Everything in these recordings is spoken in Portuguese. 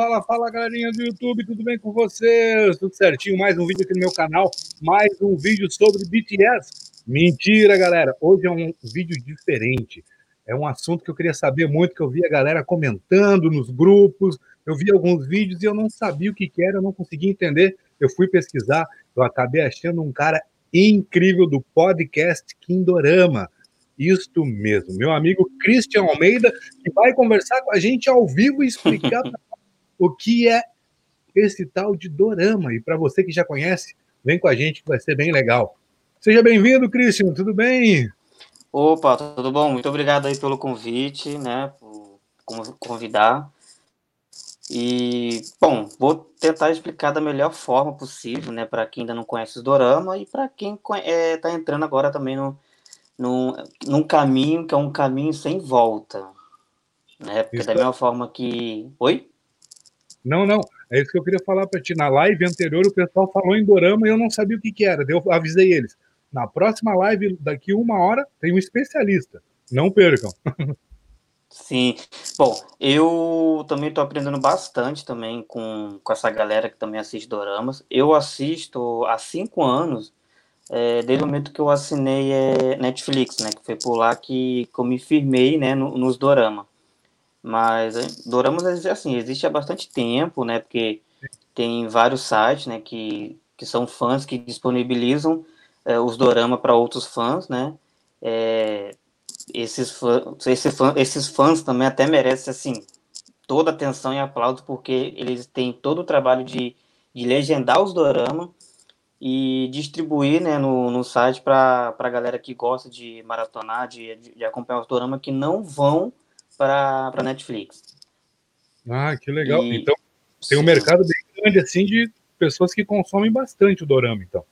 Fala, fala, galerinha do YouTube, tudo bem com vocês? Tudo certinho? Mais um vídeo aqui no meu canal, mais um vídeo sobre BTS. Mentira, galera! Hoje é um vídeo diferente. É um assunto que eu queria saber muito, que eu vi a galera comentando nos grupos, eu vi alguns vídeos e eu não sabia o que era, eu não conseguia entender. Eu fui pesquisar, eu acabei achando um cara incrível do podcast Kindorama. Isto mesmo, meu amigo Christian Almeida, que vai conversar com a gente ao vivo e explicar o que é esse tal de dorama. E para você que já conhece, vem com a gente que vai ser bem legal. Seja bem-vindo, Christian, tudo bem? Opa, tudo bom? Muito obrigado aí pelo convite, né, por convidar. E, bom, vou tentar explicar da melhor forma possível, né, para quem ainda não conhece o dorama e para quem está é, tá entrando agora também no, num, num caminho que é um caminho sem volta. Né? Porque isso da mesma forma que. Oi? Não, não. É isso que eu queria falar para ti. Na live anterior, o pessoal falou em dorama e eu não sabia o que, que era. Eu avisei eles. Na próxima live, daqui uma hora, tem um especialista. Não percam. Sim. Bom, eu também estou aprendendo bastante também com, com essa galera que também assiste doramas. Eu assisto há cinco anos é, desde o momento que eu assinei é, Netflix, né? Que foi por lá que, que eu me firmei, né? No, nos dorama. Mas é, doramas, assim, existe há bastante tempo, né? Porque tem vários sites, né? Que, que são fãs que disponibilizam é, os doramas para outros fãs, né? É, esses, fãs, esse fã, esses fãs também até merecem, assim, toda atenção e aplauso, porque eles têm todo o trabalho de, de legendar os doramas e distribuir né, no, no site para a galera que gosta de maratonar, de, de acompanhar os doramas que não vão para a Netflix. Ah, que legal. E, então, tem sim. um mercado bem grande assim de pessoas que consomem bastante o dorama, então.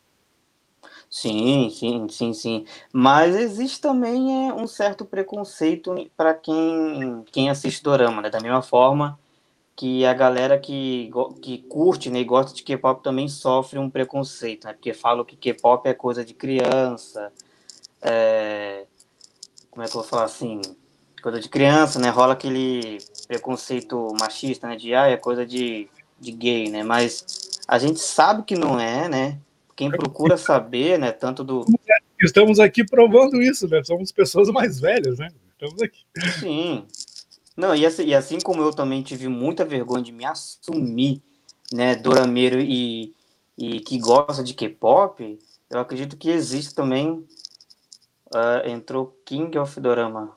Sim, sim, sim, sim. Mas existe também é, um certo preconceito para quem, quem assiste dorama, né? Da mesma forma que a galera que, que curte né, e gosta de K-pop também sofre um preconceito, né? Porque falam que K-pop é coisa de criança, é... como é que eu vou falar assim? Coisa de criança, né? Rola aquele preconceito machista, né? De, ah, é coisa de, de gay, né? Mas a gente sabe que não é, né? Quem procura saber, né? Tanto do... Estamos aqui provando isso, né? Somos pessoas mais velhas, né? Estamos aqui. Sim, não, e assim, e assim como eu também tive muita vergonha de me assumir, né, dorameiro e, e que gosta de K-pop, eu acredito que existe também. Uh, entrou King of Dorama.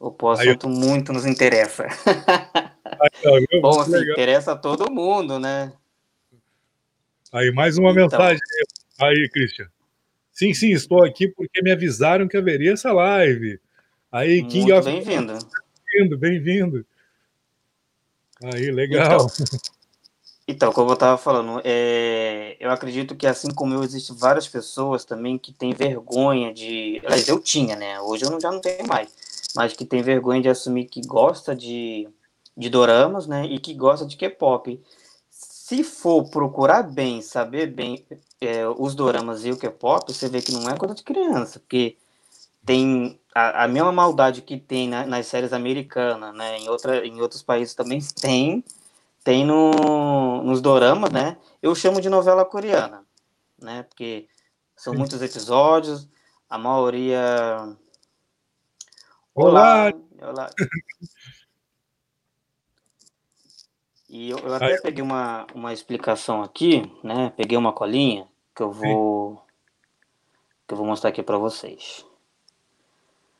O assunto eu... muito nos interessa. Aí, Bom, assim, interessa a todo mundo, né? Aí, mais uma então... mensagem. Aí, Christian. Sim, sim, estou aqui porque me avisaram que haveria essa live. Aí, King muito of bem-vindo bem-vindo, bem-vindo. Aí, legal. Então, então como eu estava falando, é, eu acredito que assim como eu, existem várias pessoas também que têm vergonha de. Aliás, eu tinha, né? Hoje eu não, já não tenho mais. Mas que tem vergonha de assumir que gosta de, de doramas, né? E que gosta de K-pop. Se for procurar bem, saber bem é, os doramas e o K-pop, você vê que não é coisa de criança, porque tem a, a mesma maldade que tem na, nas séries americanas, né? Em, outra, em outros países também tem, tem no, nos doramas, né? Eu chamo de novela coreana, né? Porque são muitos episódios, a maioria. Olá! Olá! E eu, eu até peguei uma, uma explicação aqui, né? Peguei uma colinha que eu vou que eu vou mostrar aqui para vocês.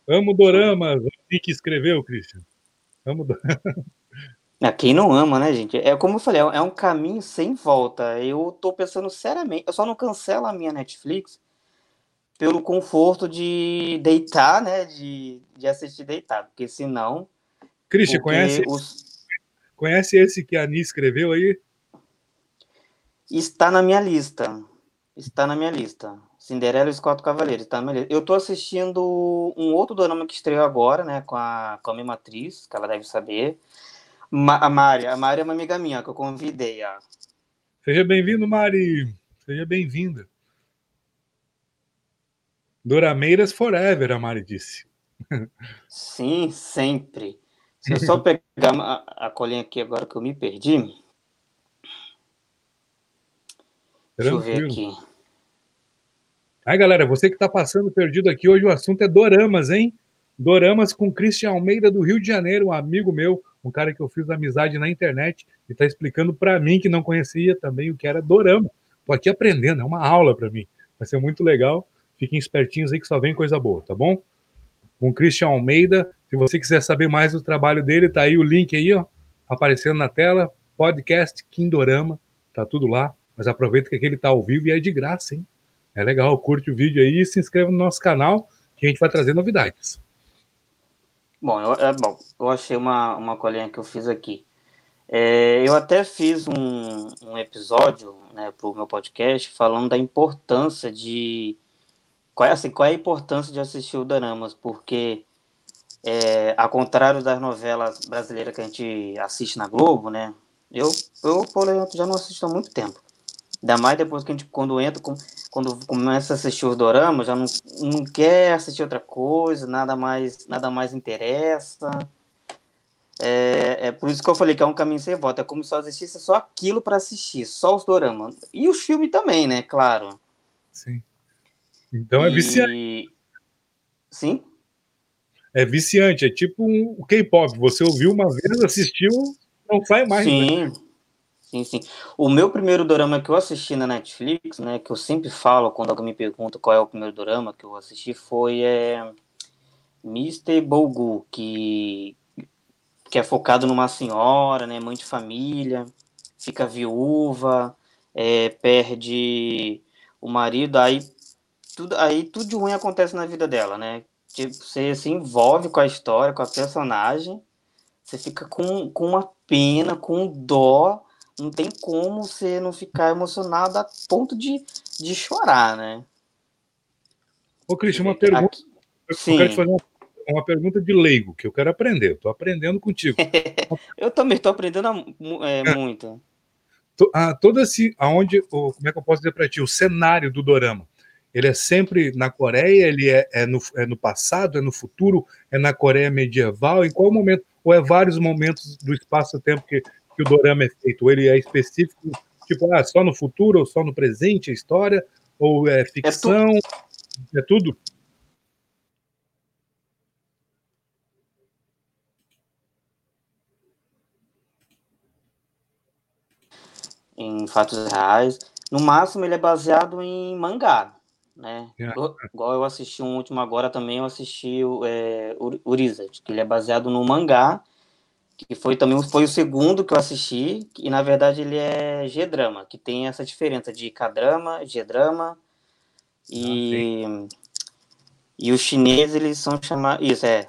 Amo doramas. O que escreveu, Christian? Amo é, Quem não ama, né, gente? É como eu falei, é um caminho sem volta. Eu tô pensando seriamente. Eu só não cancelo a minha Netflix pelo conforto de deitar, né? De, de assistir deitado. Porque senão. Christian, porque conhece, os... conhece esse que a Ani escreveu aí? Está na minha lista. Está na minha lista. Cinderela e os Quatro Cavaleiros, tá? Eu tô assistindo um outro drama que estreou agora, né? Com a, com a mesma atriz, que ela deve saber. Ma a Mari. A Mari é uma amiga minha que eu convidei. Ó. Seja bem-vindo, Mari. Seja bem-vinda. Dorameiras forever, a Mari disse. Sim, sempre. Se eu só pegar a, a colinha aqui agora que eu me perdi. Deixa Tranquilo. eu ver aqui. Aí, galera, você que está passando perdido aqui, hoje o assunto é doramas, hein? Doramas com Christian Almeida do Rio de Janeiro, um amigo meu, um cara que eu fiz amizade na internet e está explicando para mim que não conhecia também o que era dorama. Estou aqui aprendendo, é uma aula para mim. Vai ser muito legal. Fiquem espertinhos aí que só vem coisa boa, tá bom? Com Christian Almeida, se você quiser saber mais do trabalho dele, tá aí o link aí, ó, aparecendo na tela, podcast Kindorama, tá tudo lá. Mas aproveita que aquele tá ao vivo e é de graça, hein? É legal, curte o vídeo aí e se inscreva no nosso canal que a gente vai trazer novidades. Bom, eu, é, bom, eu achei uma, uma colinha que eu fiz aqui. É, eu até fiz um, um episódio né, para o meu podcast falando da importância de. Qual é, assim, qual é a importância de assistir o Daramas? Porque, é, ao contrário das novelas brasileiras que a gente assiste na Globo, né? Eu, eu por exemplo, já não assisto há muito tempo. Ainda mais depois que a gente, quando entra, quando começa a assistir os doramas, já não, não quer assistir outra coisa, nada mais, nada mais interessa. É, é por isso que eu falei que é um caminho sem volta. É como se só existisse só aquilo para assistir, só os doramas. E os filmes também, né? Claro. Sim. Então é e... viciante. Sim? É viciante, é tipo um K-pop. Você ouviu uma vez, assistiu, não sai mais. Sim. Né? Sim, sim. O meu primeiro dorama que eu assisti na Netflix, né, que eu sempre falo quando alguém me pergunta qual é o primeiro dorama que eu assisti, foi é, Mr. Bogu, que, que é focado numa senhora, né, mãe de família, fica viúva, é, perde o marido, aí tudo, aí tudo de ruim acontece na vida dela, né? Tipo, você se envolve com a história, com a personagem, você fica com, com uma pena, com dó, não tem como você não ficar emocionado a ponto de, de chorar, né? Ô, Cristian, uma pergunta. Aqui... Eu Sim. quero te fazer uma, uma, pergunta de leigo, que eu quero aprender. Estou aprendendo contigo. eu também estou aprendendo é, é. muito. Ah, todo esse. Aonde, como é que eu posso dizer para ti? O cenário do Dorama. Ele é sempre na Coreia, ele é, é, no, é no passado, é no futuro, é na Coreia medieval, em qual momento? Ou é vários momentos do espaço-tempo que que o dorama é feito? Ele é específico, tipo, ah, só no futuro ou só no presente a história? Ou é ficção? É, tu... é tudo? Em fatos reais. No máximo, ele é baseado em mangá, né? É. Igual eu assisti um último agora também, eu assisti o é, Urizat, que ele é baseado no mangá que foi também foi o segundo que eu assisti, e na verdade ele é G-drama, que tem essa diferença de K-drama, G-drama, e, ah, e os chineses eles são chamados, isso, é,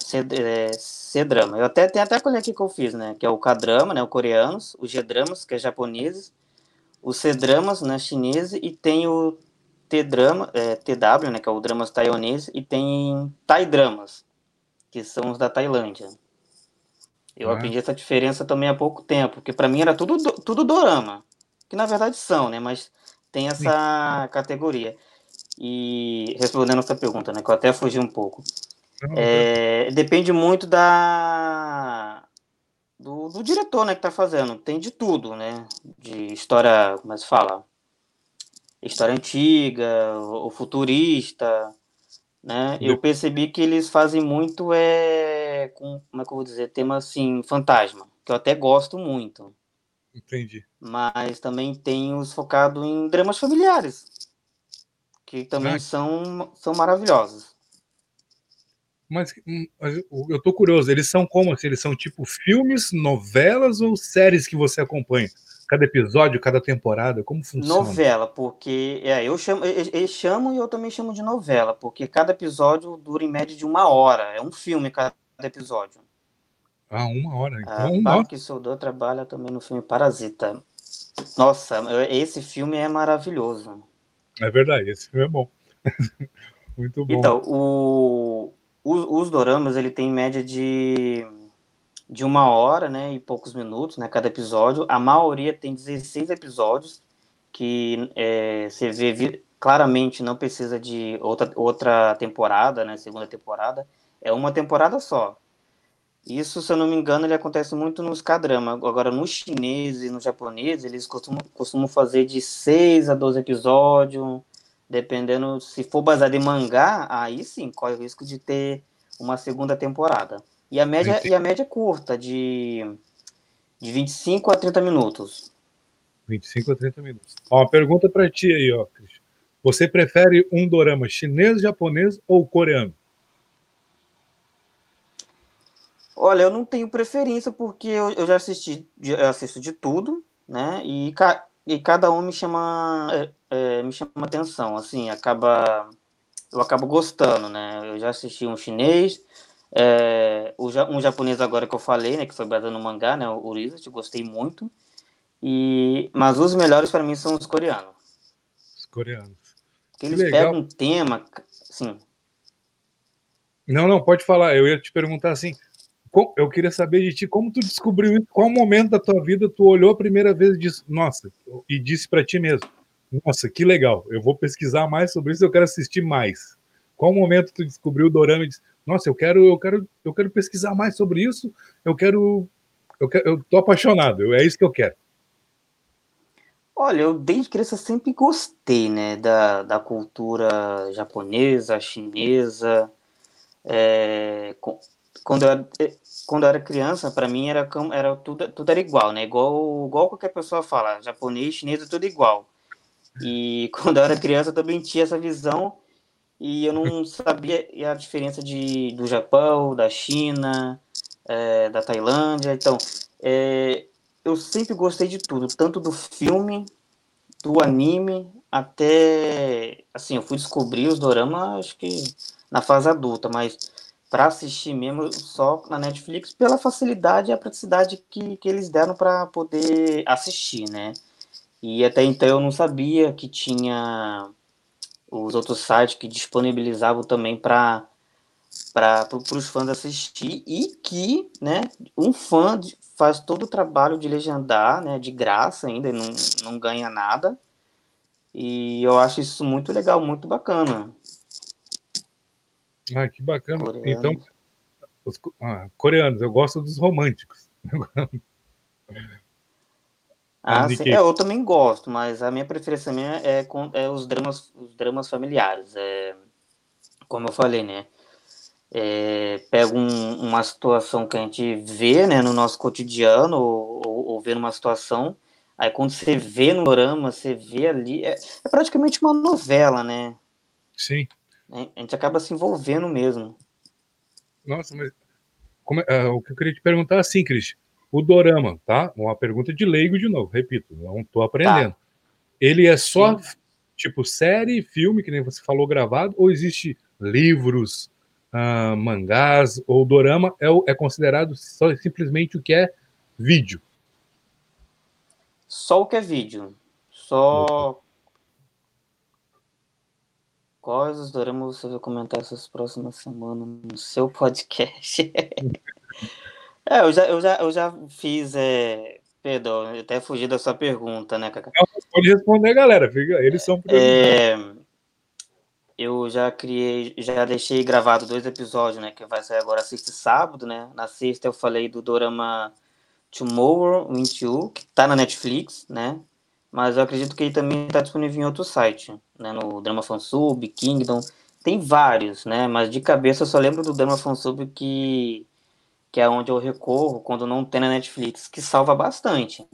C-drama. Eu até tenho até a aqui que eu fiz, né, que é o K-drama, né, o coreanos, os G-dramas, que é japoneses, os C-dramas, né, chineses, e tem o T-drama, é, TW, né, que é o dramas taiwanês, e tem Thai-dramas, que são os da Tailândia. Eu ah. aprendi essa diferença também há pouco tempo, porque para mim era tudo, tudo dorama, que na verdade são, né? Mas tem essa Sim. categoria. E respondendo essa pergunta, né? Que eu até fugi um pouco. é, depende muito da do, do, diretor, né? Que tá fazendo. Tem de tudo, né? De história, como é se fala? História antiga, ou futurista, né? Eu percebi que eles fazem muito é com, como é que eu vou dizer, tema assim, fantasma, que eu até gosto muito. Entendi. Mas também tem os focados em dramas familiares, que também ah. são, são maravilhosos. Mas hum, eu tô curioso, eles são como assim? Eles são tipo filmes, novelas ou séries que você acompanha? Cada episódio, cada temporada? Como funciona? Novela, porque é, eu chamo, eles chamam e eu também chamo de novela, porque cada episódio dura em média de uma hora. É um filme cada episódio. Ah, uma hora. Então, ah, uma hora. Soldou trabalha também no filme Parasita. Nossa, esse filme é maravilhoso. É verdade, esse filme é bom. Muito bom. Então, o, os, os doramas, ele tem média de de uma hora, né, e poucos minutos, né, cada episódio. A maioria tem 16 episódios, que é, você vê claramente não precisa de outra, outra temporada, né, segunda temporada. É uma temporada só. Isso, se eu não me engano, ele acontece muito nos K-drama. Agora, no chinês e no japonês, eles costumam, costumam fazer de 6 a 12 episódios, dependendo, se for baseado em mangá, aí sim, corre o risco de ter uma segunda temporada. E a média, e a média é curta, de, de 25 a 30 minutos. 25 a 30 minutos. Ó, uma pergunta para ti aí, ó, Cristian. Você prefere um dorama chinês, japonês ou coreano? Olha, eu não tenho preferência porque eu, eu já assisti, eu assisto de tudo, né? E, ca, e cada um me chama, é, é, me chama atenção, assim, acaba, eu acabo gostando, né? Eu já assisti um chinês, é, um japonês agora que eu falei, né? Que foi baseado no mangá, né? O Urizat, gostei muito. E, mas os melhores para mim são os coreanos. Os coreanos. Porque eles pegam um tema, sim. Não, não, pode falar. Eu ia te perguntar assim, eu queria saber de ti como tu descobriu isso, qual momento da tua vida tu olhou a primeira vez e disse, nossa, e disse para ti mesmo, nossa, que legal, eu vou pesquisar mais sobre isso, eu quero assistir mais. Qual momento tu descobriu o Dorama e disse, nossa, eu quero, eu quero, eu quero pesquisar mais sobre isso, eu quero, eu quero, eu tô apaixonado, é isso que eu quero. Olha, eu desde criança sempre gostei, né, da, da cultura japonesa, chinesa, é, quando eu, quando eu era criança, para mim era, era tudo, tudo era igual, né? Igual, igual qualquer pessoa fala, japonês, chinês, é tudo igual. E quando eu era criança eu também tinha essa visão e eu não sabia a diferença de, do Japão, da China, é, da Tailândia. Então, é, eu sempre gostei de tudo, tanto do filme, do anime, até. Assim, eu fui descobrir os doramas, acho que na fase adulta, mas para assistir mesmo só na Netflix pela facilidade e a praticidade que, que eles deram para poder assistir, né? E até então eu não sabia que tinha os outros sites que disponibilizavam também para para os fãs assistir e que, né, um fã faz todo o trabalho de legendar, né, de graça ainda, não, não ganha nada. E eu acho isso muito legal, muito bacana. Ah, que bacana. Coreanos. Então, os ah, coreanos, eu gosto dos românticos. Ah, sim. É, eu também gosto, mas a minha preferência minha é, com, é os dramas, os dramas familiares. É, como eu falei, né? É, pega um, uma situação que a gente vê né, no nosso cotidiano, ou, ou, ou vê numa situação, aí quando você vê no drama, você vê ali, é, é praticamente uma novela, né? Sim. A gente acaba se envolvendo mesmo. Nossa, mas como, uh, o que eu queria te perguntar é assim, Cris, o dorama, tá? Uma pergunta de leigo de novo, repito, não estou aprendendo. Tá. Ele é só Sim. tipo série, filme, que nem você falou, gravado, ou existe livros, uh, mangás, ou dorama é, é considerado só, simplesmente o que é vídeo? Só o que é vídeo. Só Quais os doramas você vai comentar essas próximas semanas no seu podcast? é, eu já, eu já, eu já fiz. É... Perdão, eu até fugi da sua pergunta, né, Cacá? Pode responder, galera. Fica, eles são. É, eu já criei, já deixei gravado dois episódios, né? Que vai sair agora sexta e sábado, né? Na sexta eu falei do dorama Tomorrow Into You, que tá na Netflix, né? mas eu acredito que ele também está disponível em outro site, né, no Drama Fansub, Kingdom, tem vários, né, mas de cabeça eu só lembro do Drama Fansub que, que é onde eu recorro quando não tem na Netflix, que salva bastante.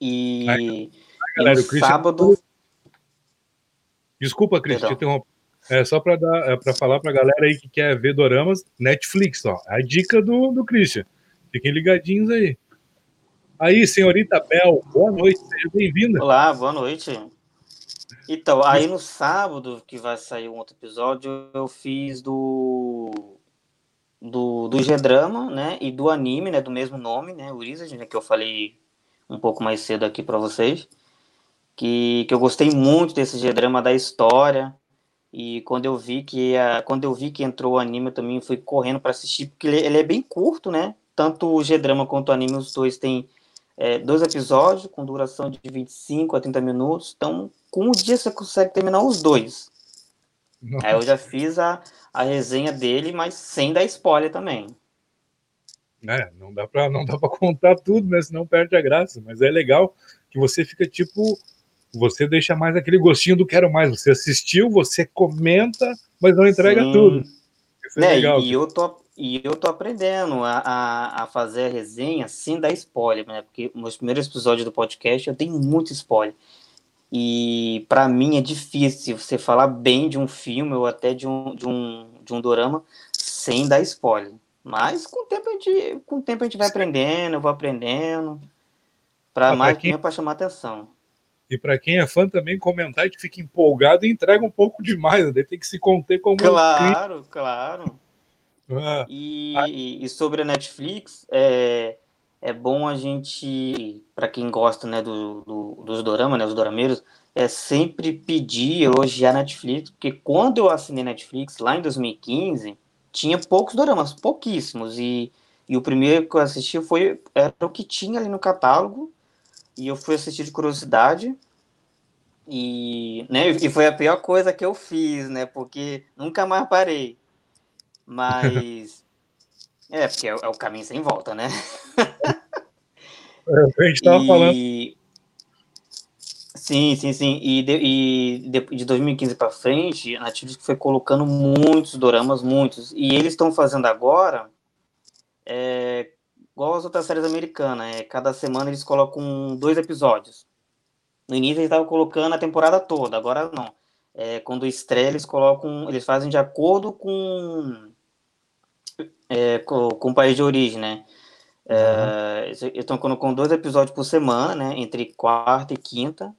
E, Ai, galera, no sábado... Desculpa, Cris, te interrompo. É só para dar, é para falar para a galera aí que quer ver doramas, Netflix, ó. A dica do, do Christian. Fiquem ligadinhos aí. Aí, senhorita Bel, boa noite, seja bem-vinda. Olá, boa noite. Então, aí no sábado, que vai sair um outro episódio, eu fiz do do, do G-Drama, né, e do anime, né, do mesmo nome, né, Urizard, né, que eu falei um pouco mais cedo aqui para vocês, que, que eu gostei muito desse G-Drama da história, e quando eu vi que a, quando eu vi que entrou o anime, eu também fui correndo para assistir, porque ele, ele, é bem curto, né, tanto o G-Drama quanto o anime, os dois têm é, dois episódios com duração de 25 a 30 minutos. Então, com um dia você consegue terminar os dois. Nossa. Aí eu já fiz a, a resenha dele, mas sem dar spoiler também. É, não dá para não dá para contar tudo, né? Senão perde a graça. Mas é legal que você fica tipo, você deixa mais aquele gostinho do quero mais. Você assistiu, você comenta, mas não entrega Sim. tudo. Isso é né, legal. E eu tô e eu tô aprendendo a, a, a, fazer a resenha sem dar spoiler, né? Porque nos primeiros episódios do podcast eu tenho muito spoiler. E para mim é difícil você falar bem de um filme ou até de um, de um, de um dorama sem dar spoiler. Mas com o tempo a gente, com o tempo a gente vai aprendendo, eu vou aprendendo. Para ah, mais quem... para chamar atenção. E para quem é fã também comentar, que fica empolgado e entrega um pouco demais, né? tem que se conter como Claro, um claro. Ah, e, ah. e, sobre a Netflix, é, é bom a gente, para quem gosta né, do, do, dos doramas, né, os dorameiros, é sempre pedir, elogiar a Netflix, porque quando eu assinei Netflix, lá em 2015, tinha poucos doramas, pouquíssimos, e, e o primeiro que eu assisti foi, era o que tinha ali no catálogo, e eu fui assistir de curiosidade, e, né, e foi a pior coisa que eu fiz, né, porque nunca mais parei. Mas. É, porque é, é, o caminho sem volta, né? é, a gente tava e... falando. Sim, sim, sim. E de, e de, de 2015 para frente, a Netflix foi colocando muitos doramas, muitos. E eles estão fazendo agora, é, igual as outras séries americanas, é, cada semana eles colocam dois episódios. No início eles estavam colocando a temporada toda, agora não. É, quando estreia, eles colocam, eles fazem de acordo com é, com, com o país de origem, né? É, uhum. Estão com dois episódios por semana, né? Entre quarta e quinta.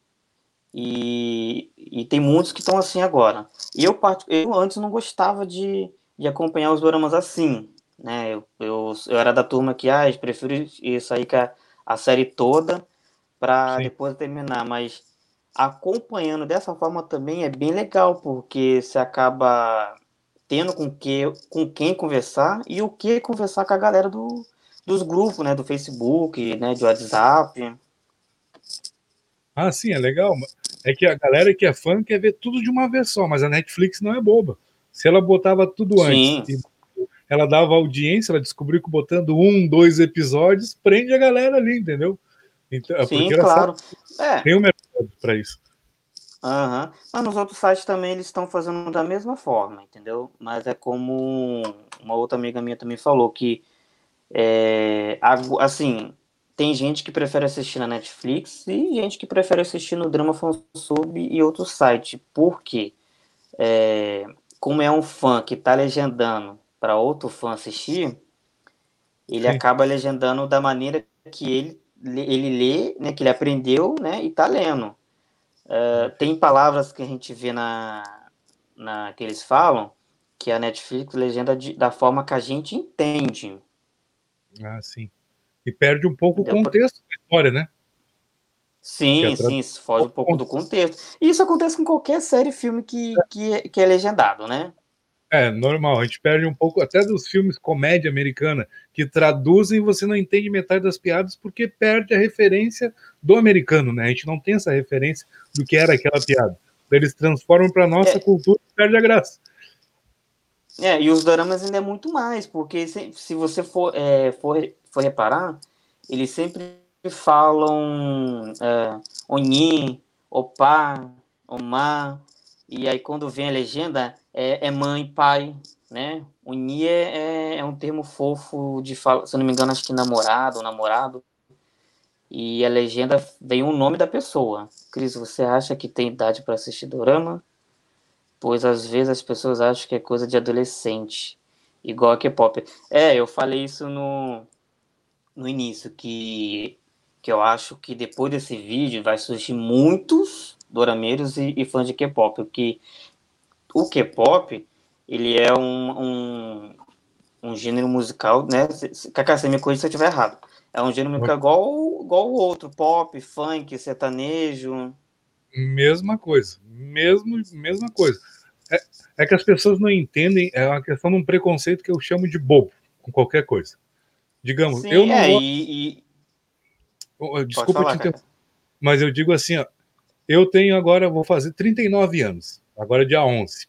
E, e tem muitos que estão assim agora. Eu, eu antes não gostava de, de acompanhar os dramas assim, né? Eu, eu, eu era da turma que, ah, eu prefiro sair com a, a série toda para depois terminar, mas acompanhando dessa forma também é bem legal, porque você acaba tendo com, que, com quem conversar e o que conversar com a galera do, dos grupos, né? Do Facebook, né? Do WhatsApp. Ah, sim, é legal. É que a galera que é fã quer ver tudo de uma vez só, mas a Netflix não é boba. Se ela botava tudo sim. antes, ela dava audiência, ela descobriu que botando um, dois episódios, prende a galera ali, entendeu? Então, sim, claro. É. Tem um mercado para isso. Aham. Mas nos outros sites também eles estão fazendo da mesma forma, entendeu? Mas é como uma outra amiga minha também falou que é, assim, tem gente que prefere assistir na Netflix e gente que prefere assistir no Drama Fansub e outros sites. Por quê? É, como é um fã que está legendando para outro fã assistir, ele Sim. acaba legendando da maneira que ele, ele lê, né, que ele aprendeu, né, e está lendo. Uh, tem palavras que a gente vê na, na que eles falam que a Netflix legenda de, da forma que a gente entende. Ah, sim. E perde um pouco o contexto da história, né? Sim, sim, foge um pouco do contexto. E isso acontece com qualquer série, filme que, que, é, que é legendado, né? É, normal. A gente perde um pouco até dos filmes comédia americana, que traduzem e você não entende metade das piadas porque perde a referência do americano, né? A gente não tem essa referência do que era aquela piada. Eles transformam para nossa é. cultura e perde a graça. É, e os doramas ainda é muito mais, porque se, se você for, é, for, for reparar, eles sempre falam é, Onin, Opa, Omar, e aí quando vem a legenda é, é mãe, pai, né? Unir é, é, é, um termo fofo de falar, se eu não me engano, acho que namorado ou namorado. E a legenda vem o nome da pessoa. Cris, você acha que tem idade para assistir dorama? Pois às vezes as pessoas acham que é coisa de adolescente, igual a K-pop. É, eu falei isso no, no início, que, que eu acho que depois desse vídeo vai surgir muitos dorameiros e, e fãs de K-pop, porque o K-pop, ele é um, um, um, gênero musical, né? Cacá, você me corrija se eu estiver errado. É um gênero musical igual, igual o outro, pop, funk, sertanejo. Mesma coisa, mesmo, mesma coisa. É, é que as pessoas não entendem, é uma questão de um preconceito que eu chamo de bobo com qualquer coisa. Digamos, Sim, eu não. É, e, e... Desculpa falar, te mas eu digo assim, ó, eu tenho agora, vou fazer 39 anos agora é dia 11.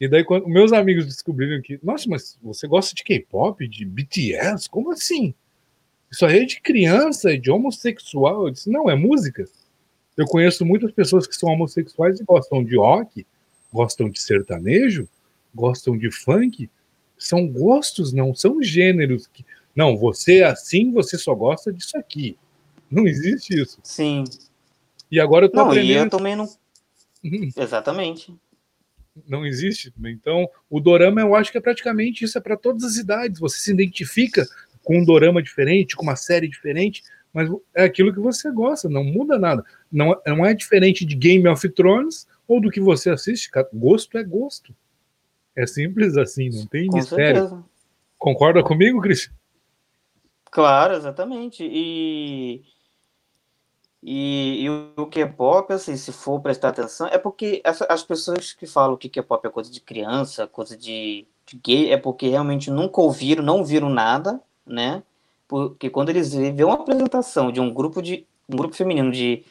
E daí, quando meus amigos descobriram que, nossa, mas você gosta de K-pop, de BTS? Como assim? Isso aí é de criança, é de homossexual. Eu disse, não, é música. Eu conheço muitas pessoas que são homossexuais e gostam de rock, gostam de sertanejo, gostam de funk. São gostos, não são gêneros. Que... Não, você é assim, você só gosta disso aqui. Não existe isso. Sim. E agora eu tô não, aprendendo. E eu também não. Uhum. Exatamente não existe. Então, o dorama eu acho que é praticamente isso, é para todas as idades. Você se identifica com um dorama diferente, com uma série diferente, mas é aquilo que você gosta, não muda nada. Não, não é diferente de Game of Thrones ou do que você assiste. Gosto é gosto. É simples assim, não tem com mistério. Certeza. Concorda comigo, Cristian? Claro, exatamente. E e, e o K-pop, assim, se for prestar atenção, é porque essa, as pessoas que falam que K-pop é coisa de criança, coisa de, de, gay, é porque realmente nunca ouviram, não viram nada, né? Porque quando eles vêem uma apresentação de um grupo de um grupo feminino de,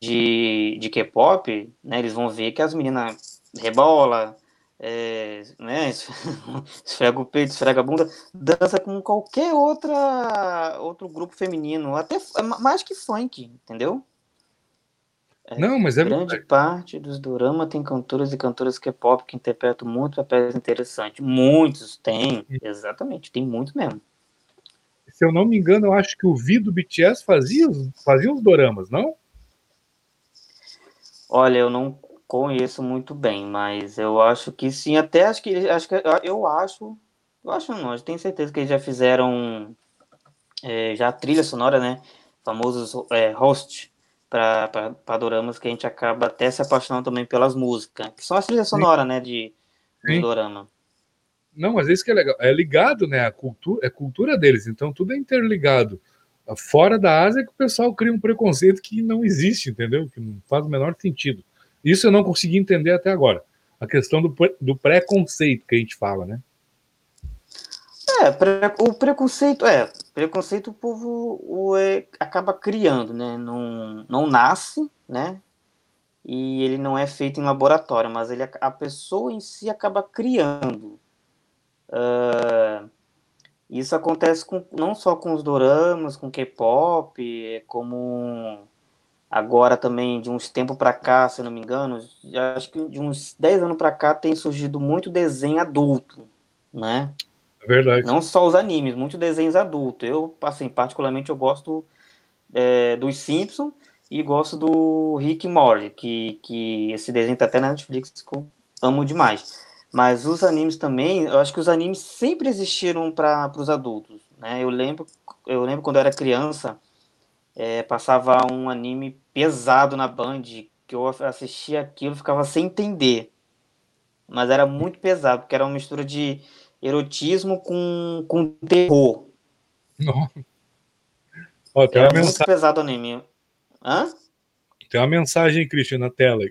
de, de K-pop, né? Eles vão ver que as meninas rebola, é, né, esfrega o peito, esfrega a bunda, dança com qualquer outra outro grupo feminino, até é mais que funk, entendeu? É, Não, mas é grande verdade. parte dos dorama tem cantores e cantoras K-pop que interpretam muito papéis interessantes. Muitos tem, exatamente, tem muito mesmo. Se eu não me engano, eu acho que o Vi do BTS fazia, fazia os doramas, não? Olha, eu não conheço muito bem, mas eu acho que sim, até acho que acho que eu acho, eu acho não, eu tenho certeza que eles já fizeram é, já trilha sonora, né? Famosos é, host para doramas que a gente acaba até se apaixonando também pelas músicas, que são as trilhas sonoras, né, de, de dorama. Não, mas isso que é legal, é ligado, né, a cultura, é cultura deles, então tudo é interligado. Fora da Ásia que o pessoal cria um preconceito que não existe, entendeu? Que não faz o menor sentido. Isso eu não consegui entender até agora. A questão do, do preconceito que a gente fala, né? É, o preconceito, é, preconceito o povo o, é, acaba criando, né? Não, não nasce, né? E ele não é feito em laboratório, mas ele, a pessoa em si acaba criando. Uh, isso acontece com, não só com os doramas, com K-pop, como Agora também, de uns tempos para cá, se não me engano, acho que de uns 10 anos para cá tem surgido muito desenho adulto, né? É verdade. Não só os animes, muitos desenhos adultos. Eu, assim, particularmente eu gosto é, dos Simpsons e gosto do Rick Morty, que, que esse desenho tá até na Netflix, que eu amo demais. Mas os animes também, eu acho que os animes sempre existiram para os adultos, né? Eu lembro, eu lembro quando eu era criança, é, passava um anime pesado na Band, que eu assistia aquilo e ficava sem entender. Mas era muito pesado, porque era uma mistura de erotismo com, com terror. Não. Ó, tem era uma muito pesado o anime. Hã? Tem uma mensagem, Christian, na tela.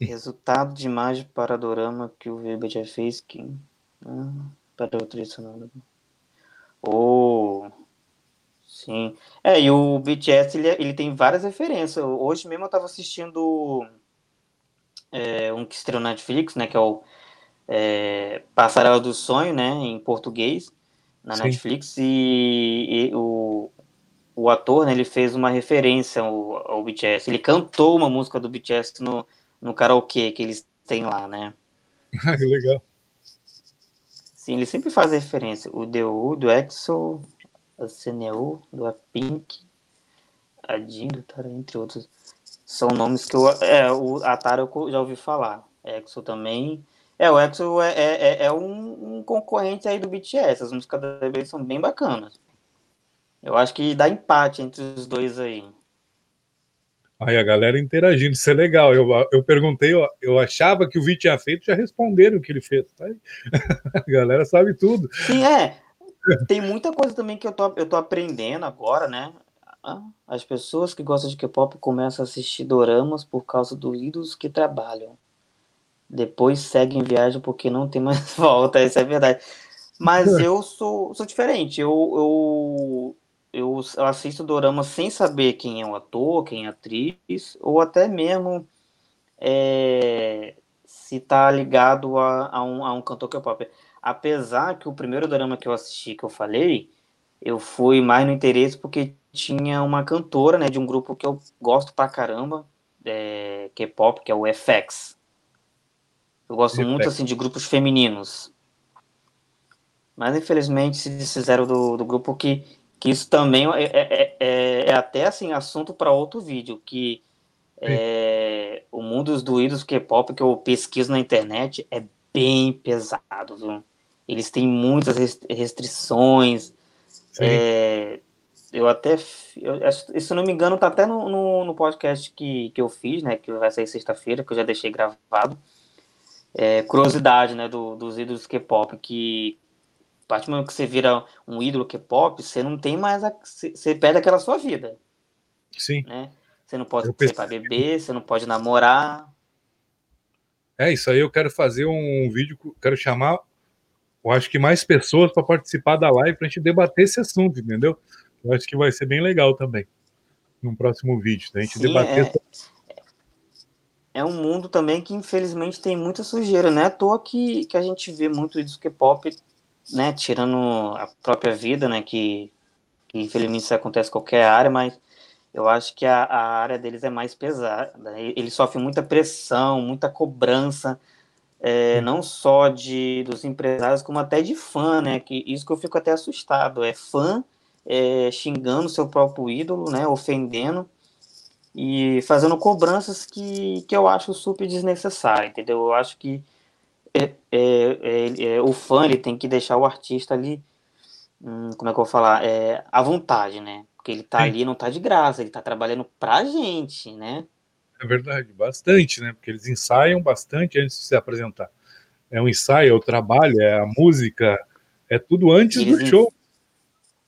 Resultado de imagem para dorama que o VB já fez. Que... Ah, para o tradicional. Oh, Sim. É, e o BTS, ele, ele tem várias referências. Hoje mesmo eu tava assistindo é, um que estreou na Netflix, né, que é o é, Passarela do Sonho, né, em português, na Sim. Netflix, e, e, o, o ator, né, ele fez uma referência ao, ao BTS. Ele cantou uma música do BTS no, no karaokê que eles têm lá, né. que legal. Sim, ele sempre faz referência. O The U, do EXO, a CNEU, do Apink, a Dindo, Tara, entre outros. São nomes que eu. É, o Atara eu já ouvi falar. Exo também. É, o Exo é, é, é, é um, um, concorrente aí do BTS. As músicas dele são bem bacanas. Eu acho que dá empate entre os dois aí. Aí a galera interagindo, isso é legal. Eu, eu perguntei, eu, eu achava que o Vi tinha feito, já responderam o que ele fez. Tá a galera sabe tudo. Sim, é. Tem muita coisa também que eu tô, eu tô aprendendo agora, né? Ah, as pessoas que gostam de K-pop começam a assistir doramas por causa dos ídolos que trabalham. Depois seguem viagem porque não tem mais volta, isso é verdade. Mas eu sou, sou diferente. Eu, eu, eu assisto dorama sem saber quem é o ator, quem é a atriz, ou até mesmo é, se se tá ligado a, a, um, a um cantor K-pop. Apesar que o primeiro drama que eu assisti, que eu falei, eu fui mais no interesse porque tinha uma cantora, né, de um grupo que eu gosto pra caramba, é, K-pop, que é o FX. Eu gosto FX. muito, assim, de grupos femininos. Mas, infelizmente, se desfizeram do, do grupo que, que isso também é, é, é, é até, assim, assunto para outro vídeo, que é, o mundo dos doídos K-pop que eu pesquiso na internet é bem pesado, viu? Eles têm muitas restrições. É, eu até, eu, se não me engano, tá até no, no, no, podcast que, que eu fiz, né? Que vai sair sexta-feira, que eu já deixei gravado. É, curiosidade, né? Do, dos ídolos K-pop, que a partir do momento que você vira um ídolo K-pop, você não tem mais. A, você perde aquela sua vida. Sim. Né? Você não pode sair para beber, você não pode namorar. É, isso aí eu quero fazer um vídeo, quero chamar, eu acho que mais pessoas para participar da live para a gente debater esse assunto, entendeu? Eu acho que vai ser bem legal também, num próximo vídeo, né? a gente Sim, debater. É, é um mundo também que infelizmente tem muita sujeira, né? À toa que, que a gente vê muito isso que pop, né? Tirando a própria vida, né? Que, que infelizmente isso acontece em qualquer área, mas eu acho que a, a área deles é mais pesada. Eles sofrem muita pressão, muita cobrança, é, não só de dos empresários, como até de fã, né? Que isso que eu fico até assustado. É fã é, xingando seu próprio ídolo, né? Ofendendo e fazendo cobranças que, que eu acho super desnecessárias, entendeu? Eu acho que é, é, é, é, o fã ele tem que deixar o artista ali, hum, como é que eu vou falar, é, à vontade, né? Porque ele tá ali, não tá de graça, ele tá trabalhando pra gente, né? É verdade, bastante, né? Porque eles ensaiam bastante antes de se apresentar. É um ensaio, é o trabalho, é a música, é tudo antes do show.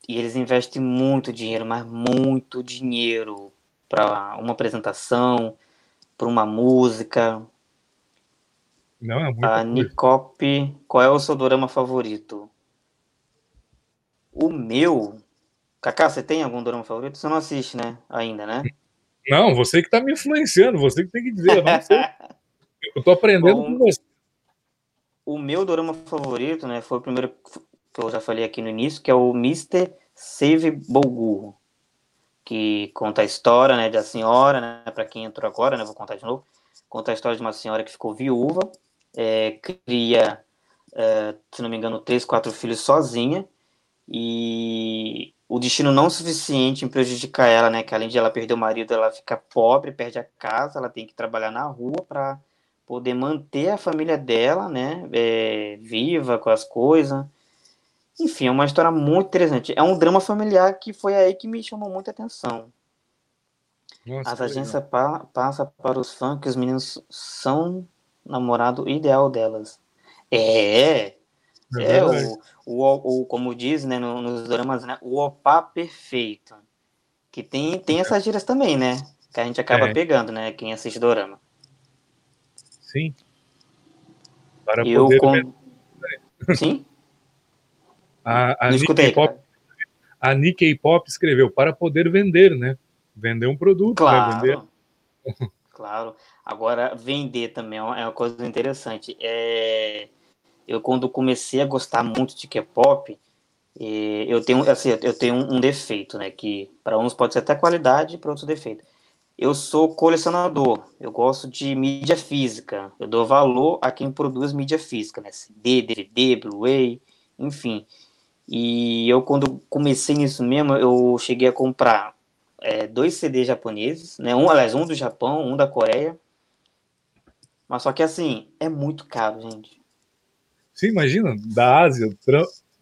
E eles investem muito dinheiro, mas muito dinheiro para uma apresentação, para uma música. Não, é muito A Nicop, qual é o seu dorama favorito? O meu Kaká, você tem algum dorama favorito? Você não assiste, né? Ainda, né? Não, você que tá me influenciando, você que tem que dizer. Eu, tô aprendendo Bom, com você. O meu dorama favorito, né, foi o primeiro que eu já falei aqui no início, que é o Mr. Save Bogu, que conta a história, né, da senhora, né, para quem entrou agora, né, vou contar de novo, conta a história de uma senhora que ficou viúva, é, cria, é, se não me engano, três, quatro filhos sozinha, e o destino não suficiente em prejudicar ela, né? Que além de ela perder o marido, ela fica pobre, perde a casa, ela tem que trabalhar na rua para poder manter a família dela, né? É, viva com as coisas. Enfim, é uma história muito interessante. É um drama familiar que foi aí que me chamou muita atenção. Nossa, as agências pa passam para os fãs que os meninos são namorado ideal delas. É, é, é o, o, o, como diz, né, no, nos dramas, né, o opá perfeito. Que tem, tem essas gírias também, né? Que a gente acaba é. pegando, né? Quem assiste dorama. Sim. Para eu poder... com... Sim? A, a, Nikkei Pop, a Nikkei Pop escreveu para poder vender, né? Vender um produto. Claro. Vender... claro. Agora, vender também é uma coisa interessante. É eu quando comecei a gostar muito de K-pop, eu tenho assim, eu tenho um defeito, né, que para uns pode ser até qualidade, para outros defeito. Eu sou colecionador, eu gosto de mídia física, eu dou valor a quem produz mídia física, né, CD, DVD, Blu-ray, enfim. E eu quando comecei nisso mesmo, eu cheguei a comprar é, dois CDs japoneses, né, um, aliás, um do Japão, um da Coreia. Mas só que assim, é muito caro, gente Sim, imagina, da Ásia,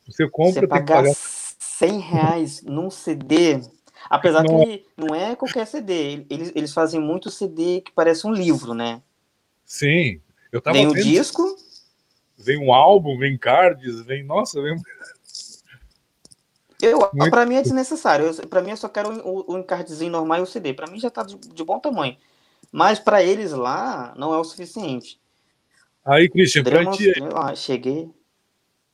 você compra. Você pagar, pagar 100 reais num CD. Apesar não. que não é qualquer CD. Eles, eles fazem muito CD que parece um livro, né? Sim. Eu tava vem o vendo, disco. Vem um álbum, vem cards, vem. Nossa, vem. Eu, para mim é desnecessário. Para mim eu só quero o, o encardzinho normal e o CD. Para mim já tá de, de bom tamanho. Mas para eles lá não é o suficiente. Aí, Christian, pra ti. Ah, cheguei.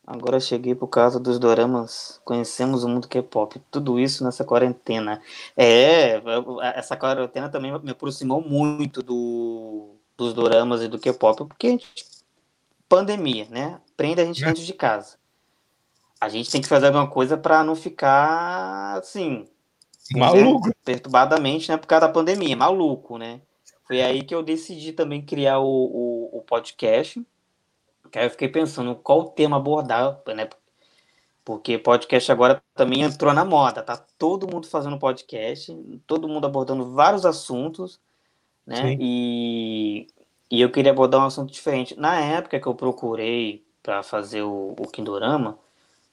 Agora cheguei por causa dos doramas. Conhecemos o mundo K-pop. Tudo isso nessa quarentena. É, essa quarentena também me aproximou muito do, dos doramas e do K-pop, porque a gente, pandemia, né? Prende a gente é. dentro de casa. A gente tem que fazer alguma coisa para não ficar assim, maluco, né? perturbadamente, né? Por causa da pandemia, maluco, né? Foi aí que eu decidi também criar o, o, o podcast. Que aí eu fiquei pensando qual tema abordar, né? Porque podcast agora também entrou na moda, tá todo mundo fazendo podcast, todo mundo abordando vários assuntos, né? E, e eu queria abordar um assunto diferente. Na época que eu procurei para fazer o, o Kindorama,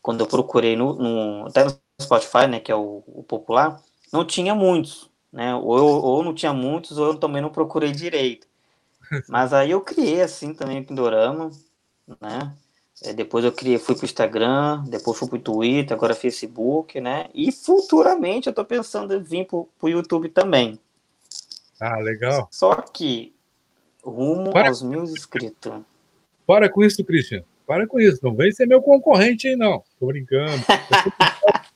quando eu procurei no, no, até no Spotify, né, que é o, o popular, não tinha muitos né? Ou, ou não tinha muitos, ou eu também não procurei direito. Mas aí eu criei assim também Pindorama, né? É, depois eu criei, fui pro Instagram, depois fui pro Twitter, agora Facebook, né? E futuramente eu tô pensando em vir pro, pro YouTube também. Ah, legal. Só que rumo Para... aos mil inscritos. Para com isso, Christian. Para com isso. Não vem ser meu concorrente aí, não. Tô brincando.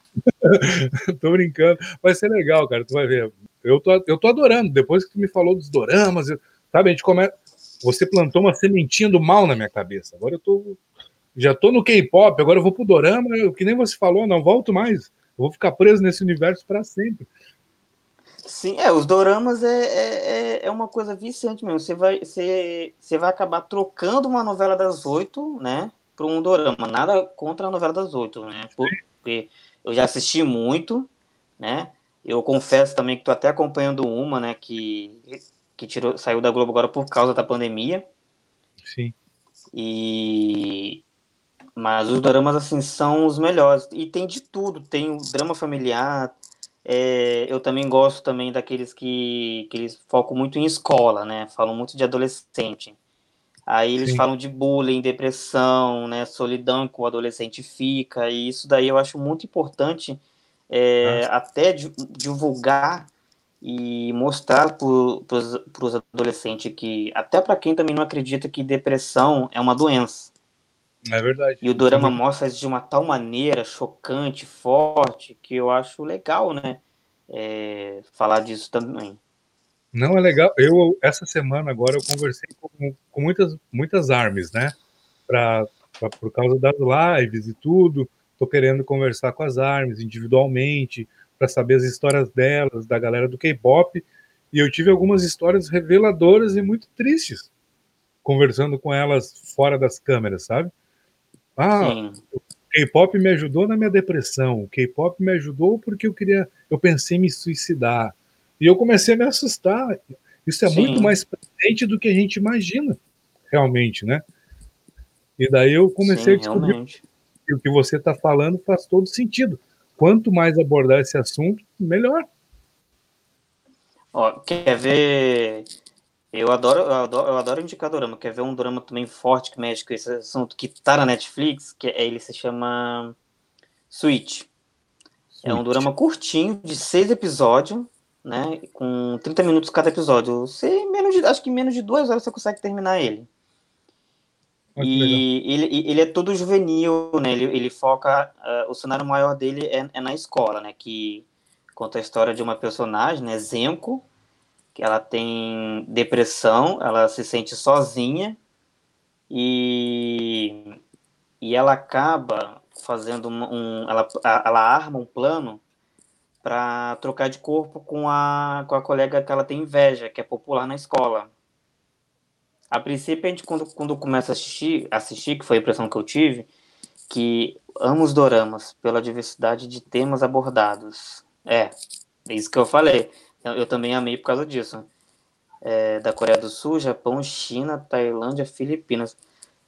tô brincando. Vai ser legal, cara. Tu vai ver. Eu tô, eu tô adorando. Depois que tu me falou dos doramas, eu, sabe, a gente começa. Você plantou uma sementinha do mal na minha cabeça. Agora eu tô. Já tô no K-pop, agora eu vou pro dorama, eu, que nem você falou, não volto mais. Eu vou ficar preso nesse universo para sempre. Sim, é, os doramas é, é, é, é uma coisa viciante mesmo. Você vai, você, você vai acabar trocando uma novela das oito, né, para um dorama. Nada contra a novela das oito, né? Porque eu já assisti muito, né? Eu confesso também que estou até acompanhando uma, né, que, que tirou, saiu da Globo agora por causa da pandemia. Sim. E mas os dramas assim são os melhores e tem de tudo, tem o drama familiar. É, eu também gosto também daqueles que, que eles focam muito em escola, né? Falam muito de adolescente. Aí eles Sim. falam de bullying, depressão, né, solidão que o adolescente fica, e isso daí eu acho muito importante é, até divulgar e mostrar para os adolescentes que, até para quem também não acredita que depressão é uma doença. É verdade. E o Dorama Sim. mostra isso de uma tal maneira chocante, forte, que eu acho legal, né? É, falar disso também. Não, é legal. Eu, essa semana agora, eu conversei com, com muitas, muitas armas, né? Pra, pra, por causa das lives e tudo. Tô querendo conversar com as armas individualmente, para saber as histórias delas, da galera do K-pop. E eu tive algumas histórias reveladoras e muito tristes, conversando com elas fora das câmeras, sabe? Ah, Sim. o K-pop me ajudou na minha depressão. O K-pop me ajudou porque eu queria, eu pensei em me suicidar e eu comecei a me assustar. Isso é Sim. muito mais presente do que a gente imagina, realmente, né? E daí eu comecei Sim, a descobrir realmente. que o que você está falando faz todo sentido. Quanto mais abordar esse assunto, melhor. Ó, quer ver? Eu adoro, eu adoro, eu adoro indicar drama. Quer ver um drama também forte que mexe com esse assunto que tá na Netflix? Que é, ele se chama Switch. É um drama curtinho de seis episódios né? Com 30 minutos cada episódio. Você, menos de, acho que menos de duas horas você consegue terminar ele. e ele, ele é todo juvenil, né? Ele, ele foca. Uh, o cenário maior dele é, é, na escola, né? Que conta a história de uma personagem, né? Zenko, que ela tem depressão, ela se sente sozinha e, e ela acaba fazendo um, um ela, ela arma um plano para trocar de corpo com a, com a colega que ela tem inveja, que é popular na escola. A princípio, a gente, quando, quando começa a assistir, assistir, que foi a impressão que eu tive, que amo os doramas pela diversidade de temas abordados. É, é isso que eu falei. Eu, eu também amei por causa disso. É, da Coreia do Sul, Japão, China, Tailândia, Filipinas.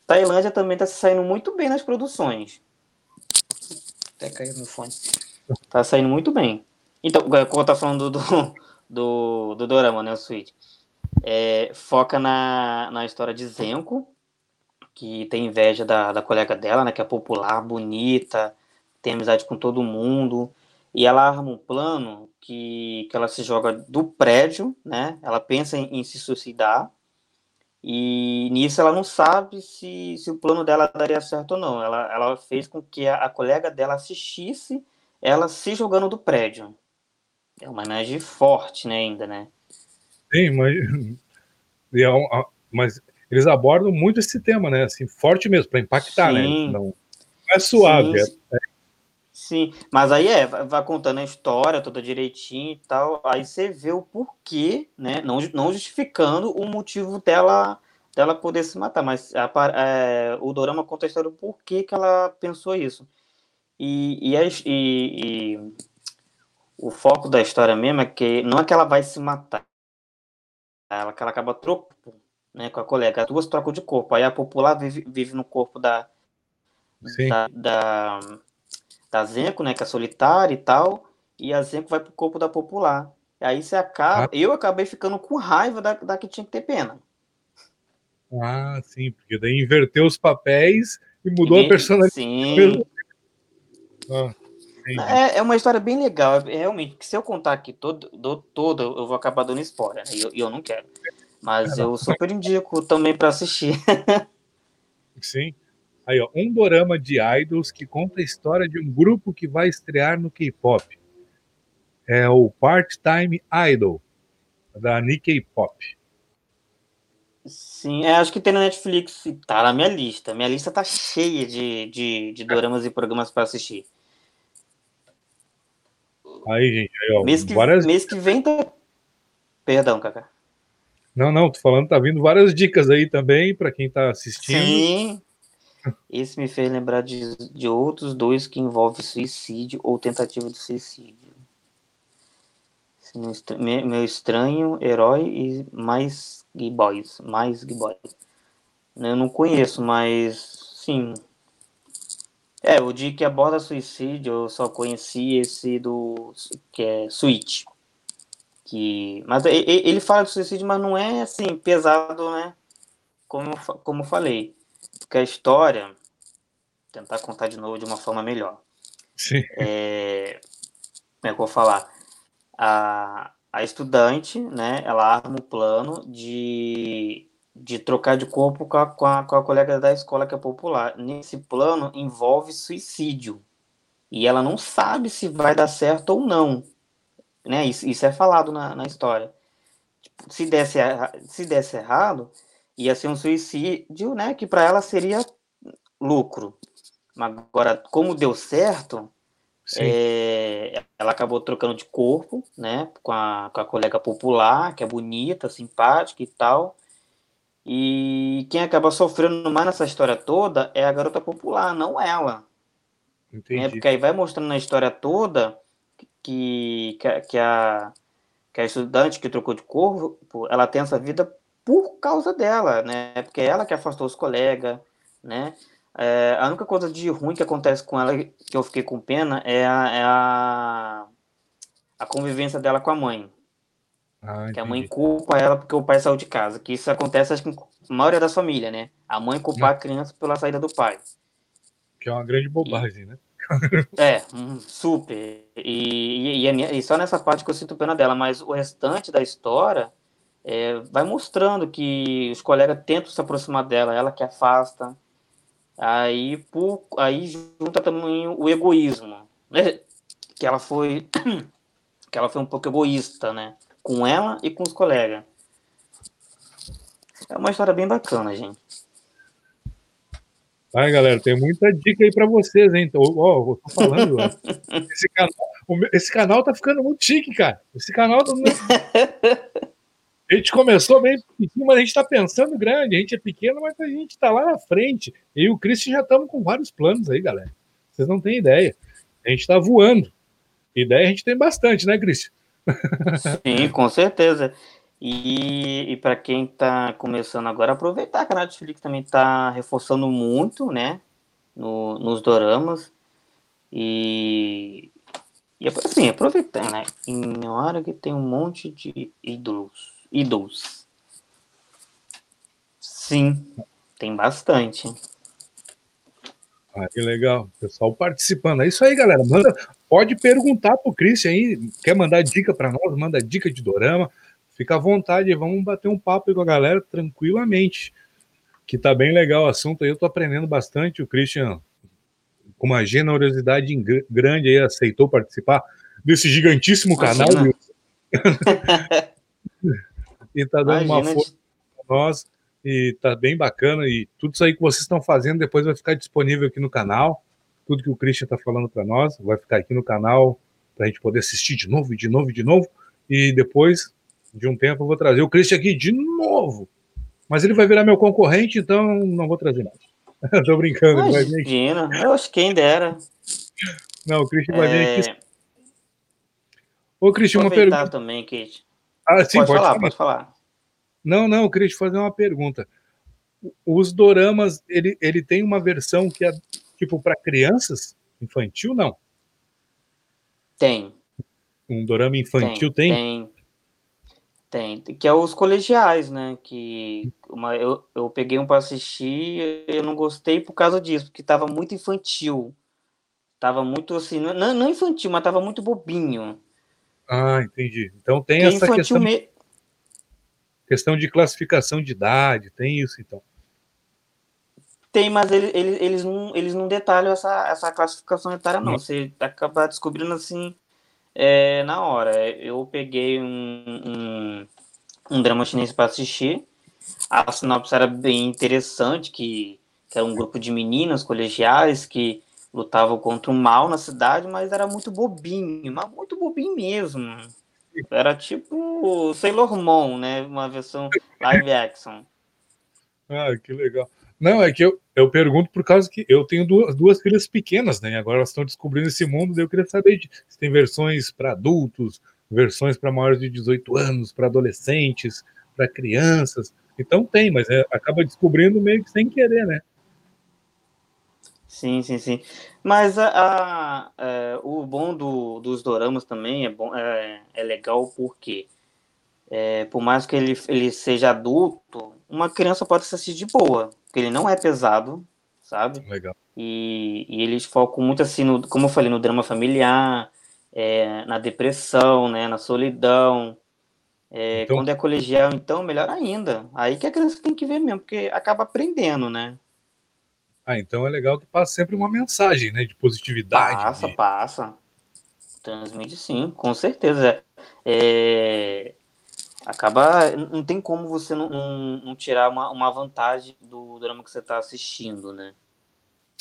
Tailândia também está saindo muito bem nas produções. Até caiu no fone. Tá saindo muito bem. Então, como tá falando do, do, do Dorama, né, o Switch, é, foca na, na história de Zenko, que tem inveja da, da colega dela, né, que é popular, bonita, tem amizade com todo mundo, e ela arma um plano que, que ela se joga do prédio, né, ela pensa em, em se suicidar, e nisso ela não sabe se, se o plano dela daria certo ou não. Ela, ela fez com que a, a colega dela assistisse ela se jogando do prédio. É uma imagem forte, né, ainda, né? Sim, mas mas eles abordam muito esse tema, né? Assim, forte mesmo, para impactar, né? Sim. né? Não, é suave. Sim, é, sim, mas aí é, vai contando a história toda direitinho e tal, aí você vê o porquê, né? Não, não justificando o motivo dela dela poder se matar, mas a é, o Dorama conta a história do porquê que ela pensou isso. E, e, e- e o foco da história mesmo é que não é que ela vai se matar, ela que ela acaba trocando, né, com a colega. As duas trocam de corpo. Aí a popular vive, vive no corpo da, da, da, da Zenko, né, que é solitária e tal, e a Zenko vai pro corpo da popular. E aí você acaba, Ah. eu acabei ficando com raiva da, da que tinha que ter pena. Ah, sim, porque daí inverteu os papéis e mudou Ninguém- a personalidade. Sim. Ah. É, é uma história bem legal, é, realmente, que se eu contar aqui todo, do, todo eu vou acabar dando spoiler, né, e eu, eu não quero. Mas eu super indico também para assistir. Sim. Aí, ó, um dorama de idols que conta a história de um grupo que vai estrear no K-pop. É o Part-Time Idol, da Nikkei Pop. Sim, é, acho que tem na Netflix, tá na minha lista. Minha lista tá cheia de, de, de doramas e programas para assistir. Aí, gente, aí, ó, Mês que, várias... mês que vem tá. Perdão, Cacá. Não, não, tô falando, tá vindo várias dicas aí também para quem tá assistindo. Sim. Esse me fez lembrar de, de outros dois que envolvem suicídio ou tentativa de suicídio. Meu, meu estranho herói e mais Gay Boys. Mais Gay Boys. Eu não conheço, mas sim. É, o de que aborda suicídio, eu só conheci esse do que é Switch. Que, mas ele fala de suicídio, mas não é assim pesado, né? Como como falei. Porque a história, tentar contar de novo de uma forma melhor. Sim. É, como é que eu vou falar? A, a estudante, né, ela arma um plano de, de trocar de corpo com a, com, a, com a colega da escola que é popular. Nesse plano envolve suicídio. E ela não sabe se vai dar certo ou não. Né? Isso, isso é falado na, na história. Tipo, se, desse, se desse errado, ia ser um suicídio, né, que para ela seria lucro. Mas Agora, como deu certo, é, ela acabou trocando de corpo, né, com a, com a colega popular, que é bonita, simpática e tal. E quem acaba sofrendo mais nessa história toda é a garota popular, não ela. Né? Entendi. Porque aí vai mostrando na história toda que, que, a- que, a, que a estudante que trocou de corpo, ela tem essa vida por causa dela, né? Porque é ela que afastou os colegas, né? É, a única coisa de ruim que acontece com ela, que eu fiquei com pena, é a, é a, a convivência dela com a mãe. Ah, Que a mãe culpa ela porque o pai saiu de casa. Que isso acontece, acho que com a maioria das famílias, né? A mãe culpar a criança pela saída do pai. Que é uma grande bobagem, né? É, super. E, e, e e só nessa parte que eu sinto pena dela, mas o restante da história é, vai mostrando que os colegas tentam se aproximar dela, ela que afasta. Aí, por, aí junta também o egoísmo, né? Que ela foi que ela foi um pouco egoísta, né? Com ela e com os colegas. É uma história bem bacana, gente. Ai, galera, tem muita dica aí pra vocês, hein? Então, ó, eu tô falando, ó. esse, canal, esse canal tá ficando muito chique, cara. Esse canal tá... A gente começou bem pequeno, mas a gente tá pensando grande. A gente é pequeno, mas a gente tá lá na frente. Eu e o Christian já estamos com vários planos aí, galera. Vocês não têm ideia. A gente tá voando. Ideia a gente tem bastante, né, Christian? Sim, com certeza. E, e para quem está começando agora, aproveitar que a Netflix também está reforçando muito, né, no, nos doramas. E, e assim, aproveitar, né, em hora que tem um monte de ídolos. Ídolos. Sim, tem bastante. Ah, que legal. Pessoal participando. É isso aí, galera. Manda, pode perguntar pro Christian aí. Quer mandar dica para nós? Manda dica de dorama. Fica à vontade. Vamos bater um papo com a galera tranquilamente. Que tá bem legal o assunto aí. Eu tô aprendendo bastante. O Christian, com uma generosidade gr- grande aí, aceitou participar desse gigantíssimo canal. E tá dando uma Imagina, força para nós. E tá bem bacana. E tudo isso aí que vocês estão fazendo depois vai ficar disponível aqui no canal. Tudo que o Christian tá falando para nós vai ficar aqui no canal para a gente poder assistir de novo, de novo, de novo. E depois de um tempo eu vou trazer o Christian aqui de novo. Mas ele vai virar meu concorrente, então não vou trazer mais. Tô brincando. Imagina, eu acho quem dera. Não, o Christian é... vai vir aqui. É. Ô, Christian, uma pergunta. também, Kate. Ah, sim, pode, pode falar, falar, pode falar. Não, não, eu queria te fazer uma pergunta. Os doramas, ele, ele tem uma versão que é tipo para crianças, infantil, não? Tem. Um dorama infantil tem? Tem. Tem, tem. que é os colegiais, né? Que uma, eu, eu peguei um para assistir, eu não gostei por causa disso, porque tava muito infantil. Tava muito assim, não, não infantil, mas tava muito bobinho. Ah, entendi. Então tem que essa questão. Me... Questão de classificação de idade, tem isso então. Tem, mas ele, ele, eles, não, eles não detalham essa, essa classificação etária, não. não. Você acaba descobrindo assim é, na hora. Eu peguei um, um, um drama chinês para assistir. A sinopse era bem interessante, que, que era um grupo de meninas colegiais que lutavam contra o mal na cidade, mas era muito bobinho, mas muito bobinho mesmo. Era tipo Sailor Moon, né? Uma versão live action. Ah, que legal. Não, é que eu, eu pergunto por causa que eu tenho duas, duas filhas pequenas, né? Agora elas estão descobrindo esse mundo, eu queria saber de, se tem versões para adultos, versões para maiores de 18 anos, para adolescentes, para crianças. Então tem, mas é, acaba descobrindo meio que sem querer, né? Sim, sim, sim. Mas a, a é, o bom do, dos doramas também é bom, é, é legal porque é, por mais que ele, ele seja adulto, uma criança pode assistir de boa, porque ele não é pesado, sabe? Legal. E, e eles focam muito assim, no, como eu falei, no drama familiar, é, na depressão, né, na solidão. É, então... Quando é colegial, então, melhor ainda. Aí que a criança tem que ver mesmo, porque acaba aprendendo, né? Ah, então é legal que passa sempre uma mensagem, né, de positividade. Passa, de... passa. Transmite sim, com certeza. É... Acaba, não tem como você não, não, não tirar uma, uma vantagem do drama que você está assistindo, né?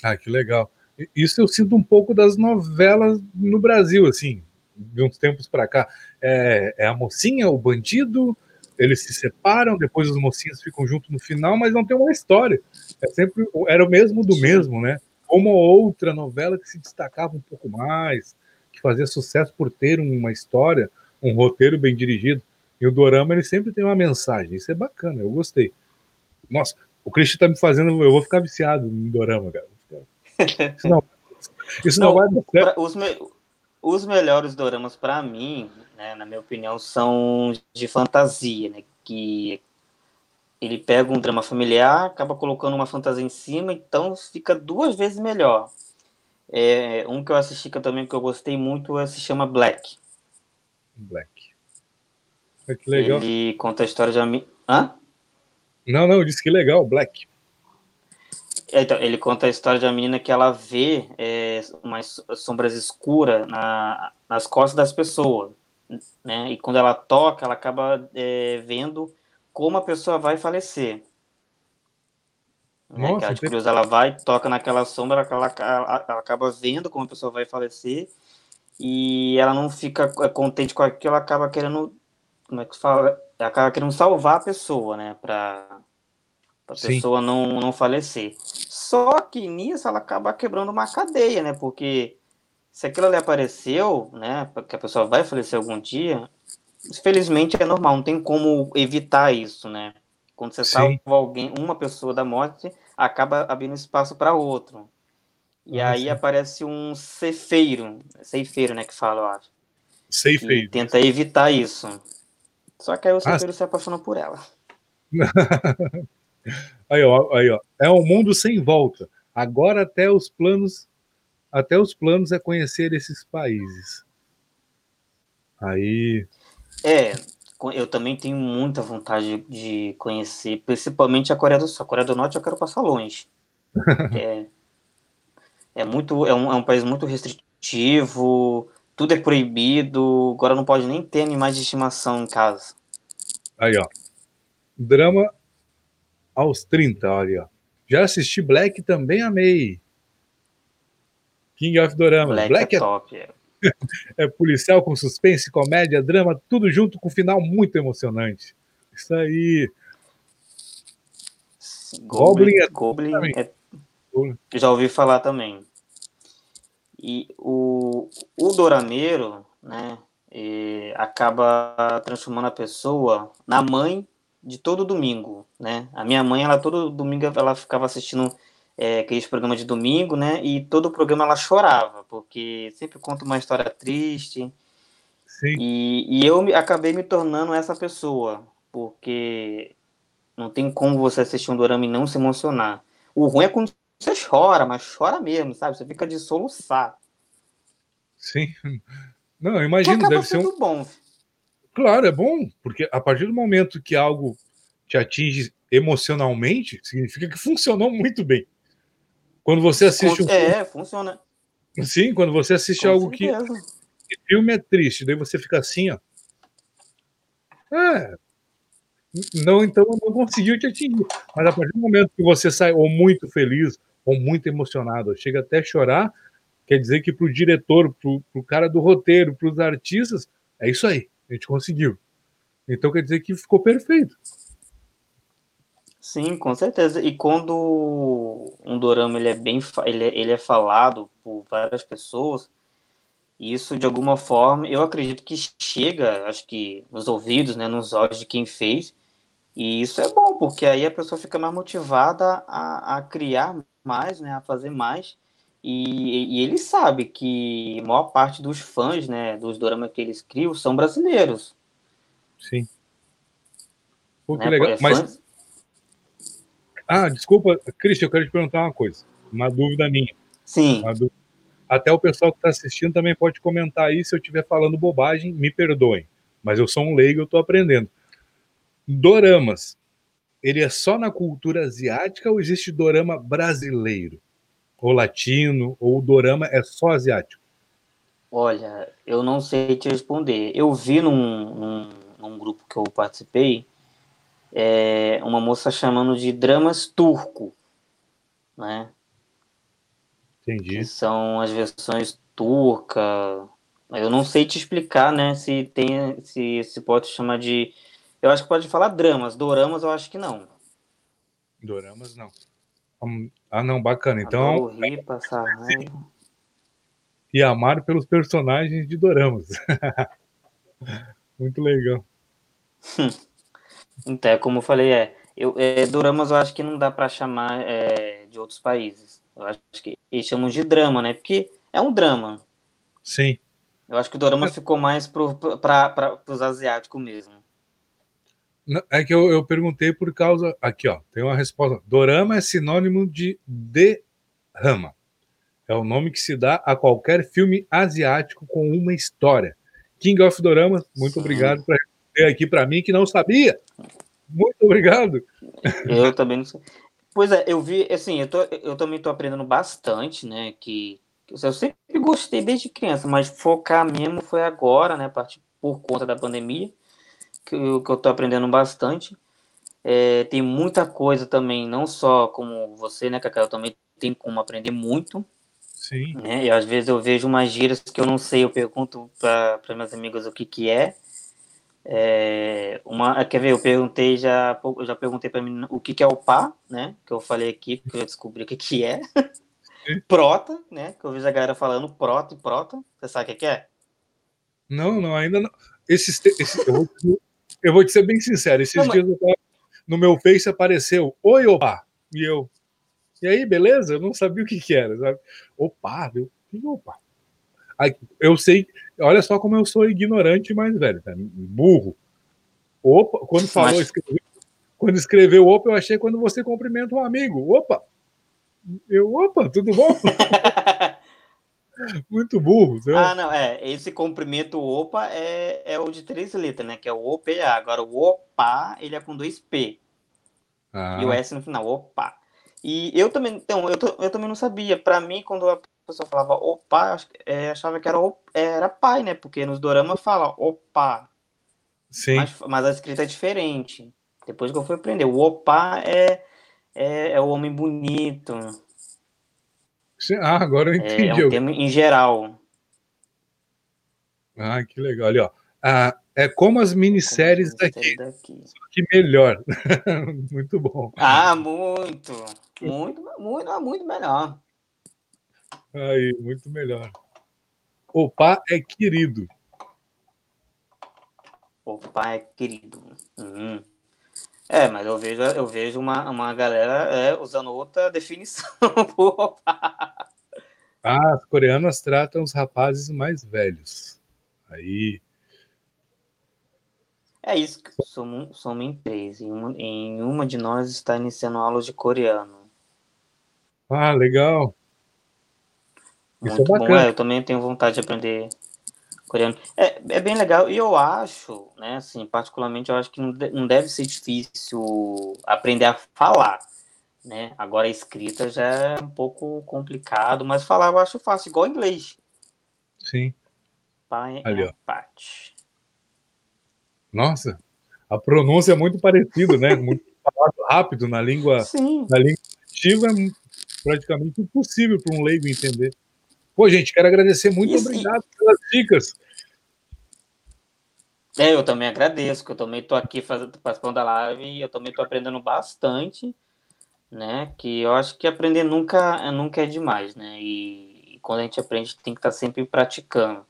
Ah, que legal. Isso eu sinto um pouco das novelas no Brasil, assim, de uns tempos para cá. É, é a mocinha, o bandido, eles se separam, depois os mocinhos ficam juntos no final, mas não tem uma história. É sempre era o mesmo do mesmo, né? Uma outra novela que se destacava um pouco mais, que fazia sucesso por ter uma história, um roteiro bem dirigido. E o dorama ele sempre tem uma mensagem. Isso é bacana, eu gostei. Nossa, o Christian tá me fazendo, eu vou ficar viciado no dorama, cara. Isso não, isso não, não vai dar Os, me, os melhores doramas para mim né, na minha opinião, são de fantasia, né? Que ele pega um drama familiar, acaba colocando uma fantasia em cima, então fica duas vezes melhor. É, um que eu assisti que eu também que eu gostei muito é, se chama Black. Black. É que legal. Ele conta a história de uma... Hã? Não, não, disse que legal, Black. É, então, ele conta a história de uma menina que ela vê é, umas sombras escuras na, nas costas das pessoas né? E quando ela toca, ela acaba é, vendo como a pessoa vai falecer. Nossa, né? Que a cruz ela vai, toca naquela sombra, ela, ela, ela acaba vendo como a pessoa vai falecer e ela não fica é, contente com aquilo, ela acaba querendo, como é que fala? Acaba querendo salvar a pessoa, né? Para a pessoa não, não falecer. Só que nisso ela acaba quebrando uma cadeia, né? Porque se aquilo ali apareceu, né, que a pessoa vai falecer algum dia, infelizmente é normal, não tem como evitar isso, né? Quando você Sim. salva alguém, uma pessoa da morte, acaba abrindo espaço para outro. E ah, aí sim. aparece um ceifeiro, ceifeiro, né, que fala, eu acho. Ceifeiro. tenta evitar isso. Só que aí o ceifeiro ah. se apaixona por ela. aí, ó, aí, ó. É um mundo sem volta. Agora até os planos até os planos é conhecer esses países. Aí. É, eu também tenho muita vontade de conhecer, principalmente a Coreia do Sul. A Coreia do Norte eu quero passar longe. é, é, muito, é um, é um país muito restritivo, tudo é proibido, agora não pode nem ter animais de estimação em casa. Aí, ó. Drama aos 30, olha. Já assisti Black também amei. King of Dorama. Black, Black é, é top. É. é policial com suspense, comédia, drama, tudo junto com um final muito emocionante. Isso aí. Goblin, Goblin, é... Goblin é... Já ouvi falar também. E o, o Dorameiro, né, acaba transformando a pessoa na mãe de todo domingo, né? A minha mãe, ela todo domingo ela ficava assistindo é, aqueles programas de domingo, né? E todo o programa ela chorava, porque sempre conta uma história triste. Sim. E, e eu me, acabei me tornando essa pessoa, porque não tem como você assistir um dorama e não se emocionar. O ruim é quando você chora, mas chora mesmo, sabe? Você fica de soluçar. Sim. Não, imagino, deve ser um. bom. Claro, é bom, porque a partir do momento que algo te atinge emocionalmente, significa que funcionou muito bem. Quando você assiste um É, funciona. Sim, quando você assiste Com algo que... que filme é triste, daí você fica assim, ó. É. Não, então não conseguiu te atingir. Mas a partir do momento que você sai ou muito feliz, ou muito emocionado, chega até a chorar, quer dizer que para o diretor, para o cara do roteiro, para os artistas, é isso aí, a gente conseguiu. Então quer dizer que ficou perfeito. Sim, com certeza. E quando um dorama ele é bem ele é, ele é falado por várias pessoas, isso de alguma forma eu acredito que chega, acho que nos ouvidos, né, nos olhos de quem fez. E isso é bom, porque aí a pessoa fica mais motivada a, a criar mais, né, a fazer mais. E, e ele sabe que a maior parte dos fãs, né, dos doramas que eles criam são brasileiros. Sim. Pô, que né? legal. Mas, fãs... Ah, desculpa, Cristian, eu quero te perguntar uma coisa, uma dúvida minha. Sim. Dúvida. Até o pessoal que está assistindo também pode comentar aí se eu estiver falando bobagem, me perdoem. Mas eu sou um leigo, eu estou aprendendo. Doramas, ele é só na cultura asiática ou existe dorama brasileiro? Ou latino? Ou o dorama é só asiático? Olha, eu não sei te responder. Eu vi num, num, num grupo que eu participei é, uma moça chamando de dramas turco, né? Entendi. Que são as versões turca. Eu não sei te explicar, né? Se tem, se, se pode chamar de. Eu acho que pode falar dramas. Doramas, eu acho que não. Doramas, não. Ah, não, bacana. Então. Passar raiva. E amar pelos personagens de doramas. Muito legal. Então, é como eu falei, é, eu, é, doramas eu acho que não dá para chamar é, de outros países. Eu acho que eles chamam de drama, né? Porque é um drama. Sim. Eu acho que o dorama é. ficou mais para os asiáticos mesmo. É que eu, eu perguntei por causa. Aqui, ó, tem uma resposta. Dorama é sinônimo de derrama. É o nome que se dá a qualquer filme asiático com uma história. King of Dorama, muito Sim. obrigado por responder aqui para mim que não sabia. Muito obrigado. Eu também não sei. Pois é, eu vi, assim, eu, tô, eu também estou aprendendo bastante, né? Que eu sempre gostei desde criança, mas focar mesmo foi agora, né? Por conta da pandemia, que eu, que eu tô aprendendo bastante. É, tem muita coisa também, não só como você, né, Cacau, também tem como aprender muito. Sim. Né? E às vezes eu vejo umas gírias que eu não sei, eu pergunto para meus amigos o que que é. É, uma, quer ver, eu perguntei já, eu já perguntei para mim o que, que é o pá, né? Que eu falei aqui, que eu descobri o que, que é. prota, né? Que eu vejo a galera falando prota e prota. Você sabe o que, que é? Não, não, ainda não. Esses, esse, eu, vou, eu, vou, te ser bem sincero, esses não, dias mas... no meu Face apareceu Oi, opa! E eu. E aí, beleza? Eu não sabia o que, que era, sabe? Opa, viu? Opa. Eu sei, olha só como eu sou ignorante, mas, velho, burro. Opa, quando falou, escreveu, quando escreveu opa, eu achei quando você cumprimenta um amigo. Opa! Eu, opa, tudo bom? Muito burro. Ah, não, é. Esse cumprimento opa é, é o de três letras, né? Que é o OPA. Agora, o opa, ele é com dois P. Ah. E o S no final, opa. E eu também, então, eu, eu também não sabia. Para mim, quando a pessoa falava opa, é, achava que era, era pai, né? Porque nos doramas fala opa. Sim. Mas, mas, a escrita é diferente. Depois que eu fui aprender. O opa é, é, é o homem bonito. Ah, agora eu entendi. É, é um termo em geral. Ah, que legal. Ali, ó. Ah, é como as minisséries daqui, daqui. Só que melhor. muito bom. Ah, muito. Muito, muito, muito melhor. Aí, muito melhor. Opa é querido. Opa é querido. Uhum. É, mas eu vejo, eu vejo uma, uma galera é, usando outra definição. ah, as coreanas tratam os rapazes mais velhos. Aí. É isso, somos, somos em três. Em uma, em uma de nós está iniciando aulas de coreano. Ah, legal. Isso Muito é bom, é, eu também tenho vontade de aprender coreano. É, é bem legal, e eu acho, né, assim, particularmente, eu acho que não, não deve ser difícil aprender a falar, né? Agora a escrita já é um pouco complicado, mas falar eu acho fácil, igual inglês. Sim. Pai Ali, ó. Parte. Nossa, a pronúncia é muito parecida, né? Muito falado rápido na língua, Sim. na língua ativa é praticamente impossível para um leigo entender. Pô, gente, quero agradecer muito, Isso, obrigado e... pelas dicas. É, eu também agradeço, que eu também estou aqui fazendo, participando da live e eu também estou aprendendo bastante, né? Que eu acho que aprender nunca, nunca é demais, né? E, e quando a gente aprende, tem que estar tá sempre praticando.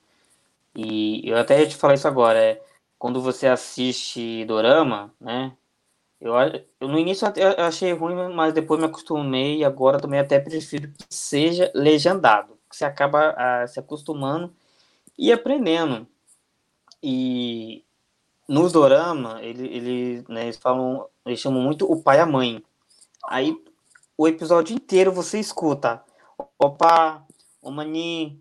E eu até ia te falar isso agora, é quando você assiste Dorama, né? Eu, eu no início eu achei ruim, mas depois me acostumei e agora também até prefiro que seja legendado, que você acaba a, se acostumando e aprendendo. E nos dorama, ele, ele, né, eles falam, eles chamam muito o pai e a mãe. Aí o episódio inteiro você escuta, opa, o mani,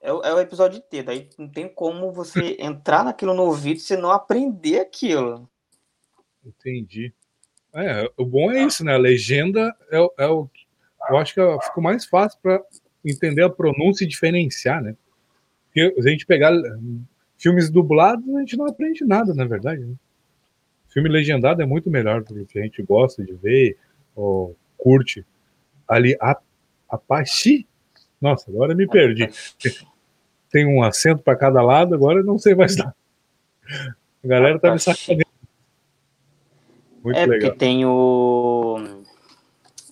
é, é o episódio inteiro. Aí não tem como você entrar naquilo no ouvido se não aprender aquilo. Entendi. É, o bom é isso, né? A legenda é, é o. Eu acho que é, ficou mais fácil para entender a pronúncia e diferenciar, né? Porque a gente pegar filmes dublados, a gente não aprende nada, na verdade. Né? Filme legendado é muito melhor do que a gente gosta de ver ou curte. Ali, a, Apache? Nossa, agora me perdi. Tem um acento para cada lado, agora não sei mais nada. A galera tá me sacaneando. Muito é, legal. porque tem o.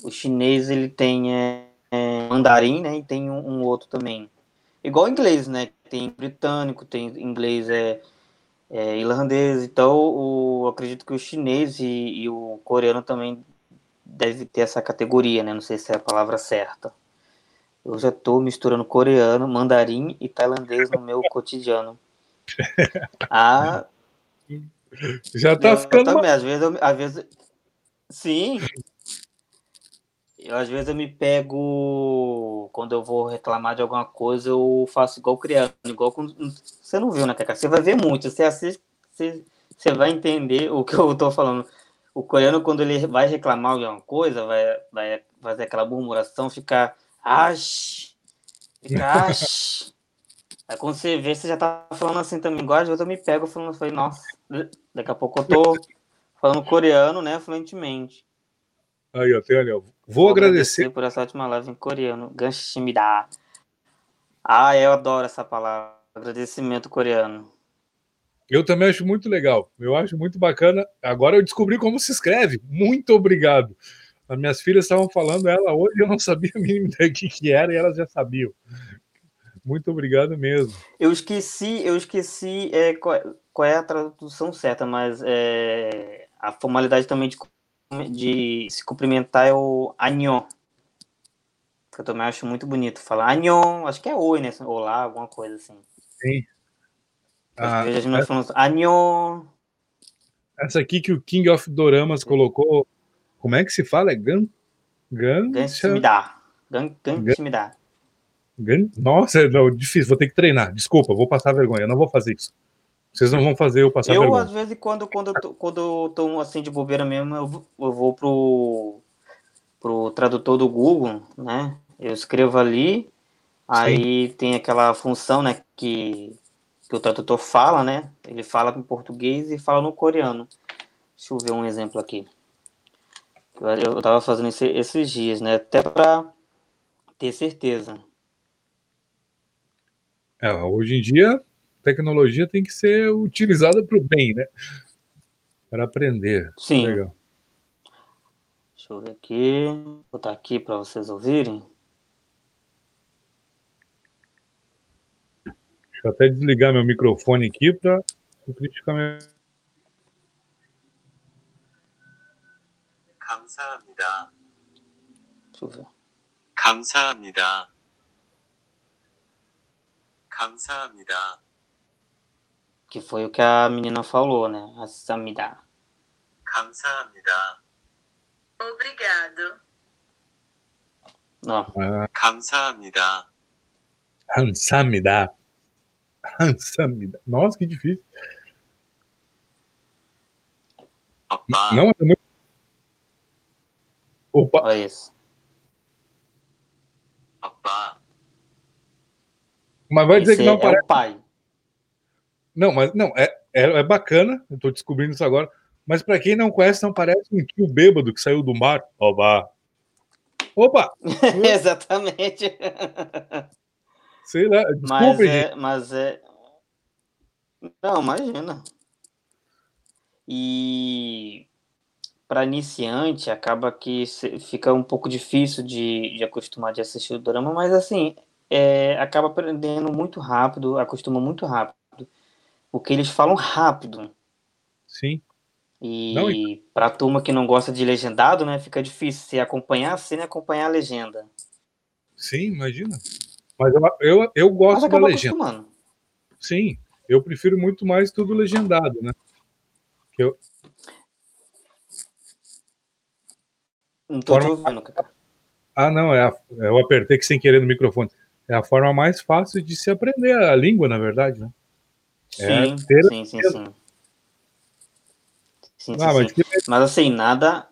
O chinês, ele tem é, é, mandarim, né? E tem um, um, outro também. Igual o inglês, né? Tem britânico, tem inglês, é, é irlandês. Então, o, acredito que o chinês e, e o coreano também deve ter essa categoria, né? Não sei se é a palavra certa. Eu já estou misturando coreano, mandarim e tailandês no meu cotidiano. Ah, já tá ficando. Também, às vezes, eu, às vezes, sim. Eu, às vezes eu me pego quando eu vou reclamar de alguma coisa, eu faço igual criança, igual quando você não viu, né, Cacá? Você vai ver muito, você assiste, você, você vai entender o que eu tô falando. O coreano, quando ele vai reclamar de alguma coisa, vai, vai fazer aquela murmuração, ficar ash, fica ash. Aí quando você vê, você já tá falando assim também, igual às vezes eu me pego falando, falei, nossa, Daqui a pouco eu tô falando coreano, né, fluentemente. Aí, ó, tem ali, ó. Vou, Vou agradecer. agradecer por essa última live em coreano. Ganshimida. Ah, eu adoro essa palavra. Agradecimento coreano. Eu também acho muito legal. Eu acho muito bacana. Agora eu descobri como se escreve. Muito obrigado. As minhas filhas estavam falando ela hoje, eu não sabia ideia que, que era e elas já sabiam. Muito obrigado mesmo. Eu esqueci, eu esqueci é, qual, qual, é a tradução certa, mas é, a formalidade também de, de se cumprimentar é o anhon. Que eu também acho muito bonito falar anhon, acho que é oi, né? Olá, alguma coisa assim. Sim. Ah. Essa aqui que o King of Doramas colocou, como é que se fala? É Gan... Gan... Gansimida. Gan... Gansimida. Nossa, é difícil, vou ter que treinar. Desculpa, vou passar vergonha. Eu não vou fazer isso. Vocês não vão fazer eu passar eu, vergonha. Eu, às vezes, quando, quando, eu tô, quando eu tô assim de bobeira mesmo, eu, eu vou pro, pro tradutor do Google, né? Eu escrevo ali, aí Sim. tem aquela função, né, que, que o tradutor fala, né? Ele fala em português e fala no coreano. Deixa eu ver um exemplo aqui. Eu estava fazendo esse, esses dias, né? Até para ter certeza. É, hoje em dia, tecnologia tem que ser utilizada para o bem, né? Para aprender. Sim. Legal. Deixa eu ver aqui. Vou botar aqui para vocês ouvirem. Deixa eu até desligar meu microfone aqui para o crítico 감사합니다. 감사합니다. 감사합니다. Que foi o que a menina falou, né? Assamida. 감사합니다. Obrigado. Não. Ah, 감사합니다. 감사합니다. Nossa, que difícil. Opa. Não é muito. Opa. Olha isso. Opa. Mas vai dizer Esse que não é parece. pai. Não, mas não, é, é, é bacana, eu tô descobrindo isso agora. Mas para quem não conhece, não parece um tio bêbado que saiu do mar. Opa! Exatamente. Sei lá, Mas desculpem, gente. é, mas é. Não, imagina. E para iniciante acaba que fica um pouco difícil de, de acostumar de assistir o drama, mas assim, é, acaba aprendendo muito rápido, acostuma muito rápido. Porque eles falam rápido. Sim. E Não, para a turma que não gosta de legendado, né, fica difícil se acompanhar e acompanhar a legenda. Sim, imagina. Mas eu, eu, eu Mas gosto da legenda. acostumando. Sim, eu prefiro muito mais tudo legendado, né? Que eu, Não tô Forma- ouvindo, Cacá. ah, não, é a- eu apertei que sem querer no microfone. É a forma mais fácil de se aprender a língua, na verdade, né? É, Sim, ter- sim, sim, sim. Sim, sim, Ah, mas sim. que Mas assim, nada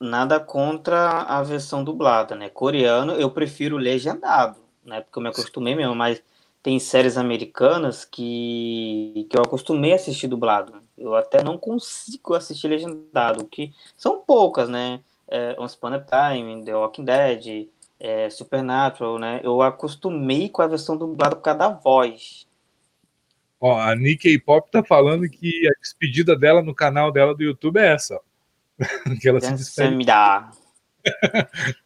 nada contra a versão dublada, né? Coreano eu prefiro legendado, né? Porque eu me acostumei mesmo, mas tem séries americanas que, que eu acostumei a assistir dublado. Eu até não consigo assistir legendado, que são poucas, né? É, Once Upon a Time, The Walking Dead, é, Supernatural, né? Eu acostumei com a versão dublada por causa da voz. Ó, a Nikkei Pop tá falando que a despedida dela no canal dela do YouTube é essa. que ela se despede.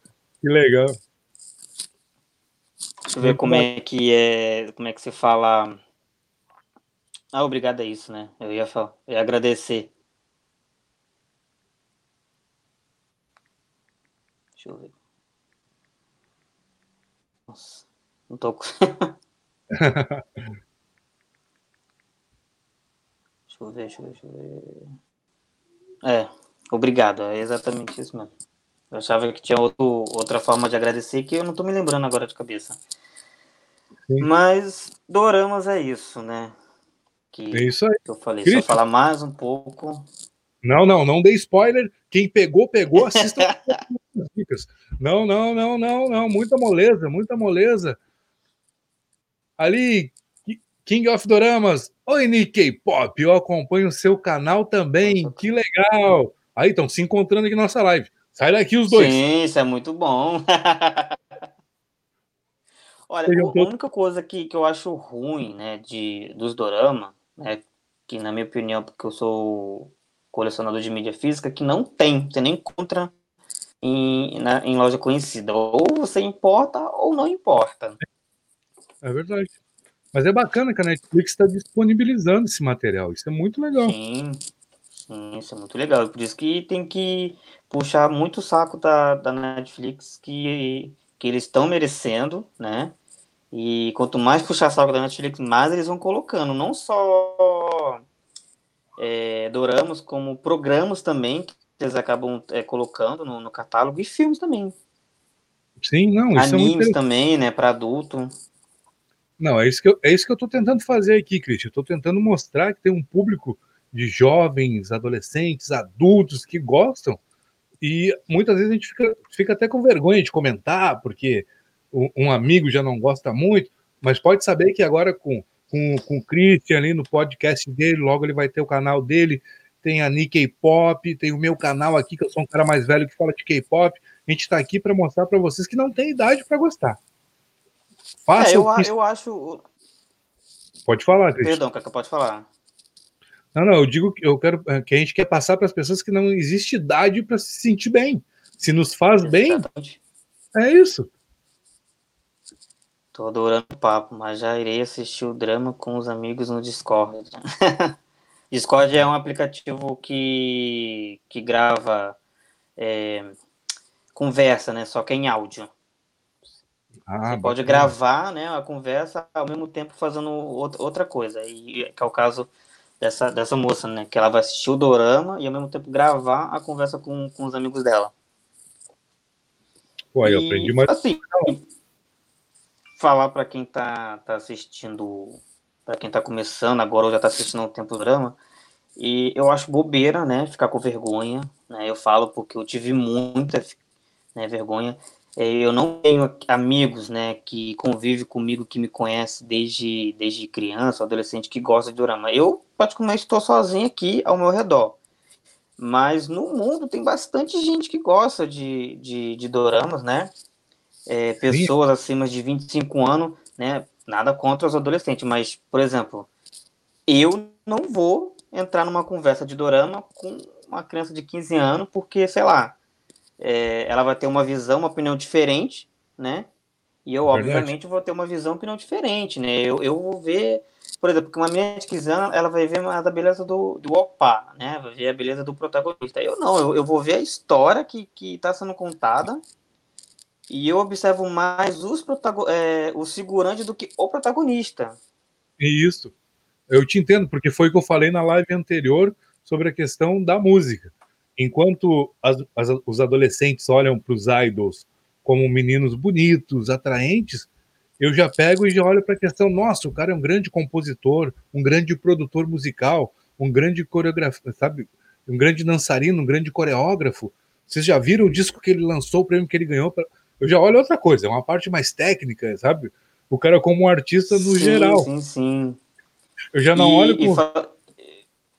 Que legal. Ver como é que é, como é que se fala. Ah, obrigado é isso, né? Eu ia falar, eu ia agradecer. Deixa eu ver. Nossa, não tô deixa eu ver, deixa eu ver, deixa eu ver. É, obrigado, é exatamente isso mesmo. Eu achava que tinha outro, outra forma de agradecer que eu não tô me lembrando agora de cabeça. Sim. Mas Doramas é isso, né? Que É isso aí. eu falei. Se eu falar mais um pouco. Não, não, não dê spoiler. Quem pegou, pegou, assista as dicas. Não, não, não, não, não. Muita moleza, muita moleza. Ali, Ki- King of Doramas. Oi, Nikkei Pop, eu acompanho o seu canal também. Que legal. Aí estão se encontrando aqui na nossa live. Sai daqui os dois. Sim, isso é muito bom. Olha, a única coisa que, que eu acho ruim, né, de, dos dorama, né, que na minha opinião, porque eu sou colecionador de mídia física, que não tem, você nem encontra em, na- em loja conhecida. Ou você importa ou não importa. É verdade. Mas é bacana que a Netflix está disponibilizando esse material. Isso é muito legal. Sim, sim, isso é muito legal. Por isso que tem que puxar muito o saco da, da Netflix, que, que eles estão merecendo, né? E quanto mais puxar saco da Netflix, mais eles vão colocando. Não só é, doramas, como programas também, que eles acabam é, colocando no, no catálogo, e filmes também. Sim, não, isso é Animes interessante. também, né? Para adulto. Não, é isso que eu, é isso que eu tô tentando fazer aqui, Cristian. Eu tô tentando mostrar que tem um público de jovens, adolescentes, adultos que gostam. E muitas vezes a gente fica, fica até com vergonha de comentar, porque um, amigo já não gosta muito, mas pode saber que agora com, com, com o Christian ali no podcast dele, logo ele vai ter o canal dele, tem a Nikkei Pop, tem o meu canal aqui, que eu sou um cara mais velho que fala de K-pop. A gente está aqui para mostrar para vocês que não tem idade para gostar. Faça é, eu, que... eu acho. Pode falar, Cristian. Perdão, Cacá, pode falar. Não, não, eu digo que eu quero é, que a gente quer passar para as pessoas que não existe idade para se sentir bem. Se nos faz Exatamente. bem, é isso. Tô adorando o papo, mas já irei assistir o drama com os amigos no Discord. Discord é um aplicativo que, que grava é, conversa, né? Só que é em áudio. Ah, Você pode gravar né, a conversa ao mesmo tempo fazendo outra coisa. E, que é o caso dessa, dessa moça, né? Que ela vai assistir o dorama e ao mesmo tempo gravar a conversa com, com os amigos dela. Pô, eu aprendi mais. Assim, falar para quem está tá assistindo, para quem está começando agora ou já está assistindo um tempo drama, e eu acho bobeira, né, ficar com vergonha, né, eu falo porque eu tive muita né, vergonha, é, eu não tenho amigos, né, que convivem comigo, que me conhece desde, desde criança, adolescente, que gosta de drama. Eu, praticamente, estou sozinho aqui ao meu redor. Mas no mundo tem bastante gente que gosta de, de, de doramas, né? é, pessoas acima de 25 anos, né? Nada contra os adolescentes, mas, por exemplo, eu não vou entrar numa conversa de dorama com uma criança de 15 anos, porque, sei lá, é, ela vai ter uma visão, uma opinião diferente, né? E eu, Verdade. obviamente, vou ter uma visão, uma opinião diferente, né? Eu, eu vou ver, por exemplo, que uma menina de 15 anos, ela vai ver a da beleza do, do opa, né? Vai ver a beleza do protagonista. Eu não, eu, eu vou ver a história que, que tá sendo contada, e eu observo mais os, é, os figurantes do que o protagonista. Isso. Eu te entendo, porque foi o que eu falei na live anterior sobre a questão da música. Enquanto as, as, os adolescentes olham para os idols como meninos bonitos, atraentes, eu já pego e já olho para a questão: nossa, o cara é um grande compositor, um grande produtor musical, um grande coreógrafo, sabe? Um grande dançarino, um grande coreógrafo. Vocês já viram o disco que ele lançou, o prêmio que ele ganhou? Pra eu já olho outra coisa, é uma parte mais técnica, sabe? O cara como um artista no sim, geral. Sim, sim. Eu já não e, olho. Fa...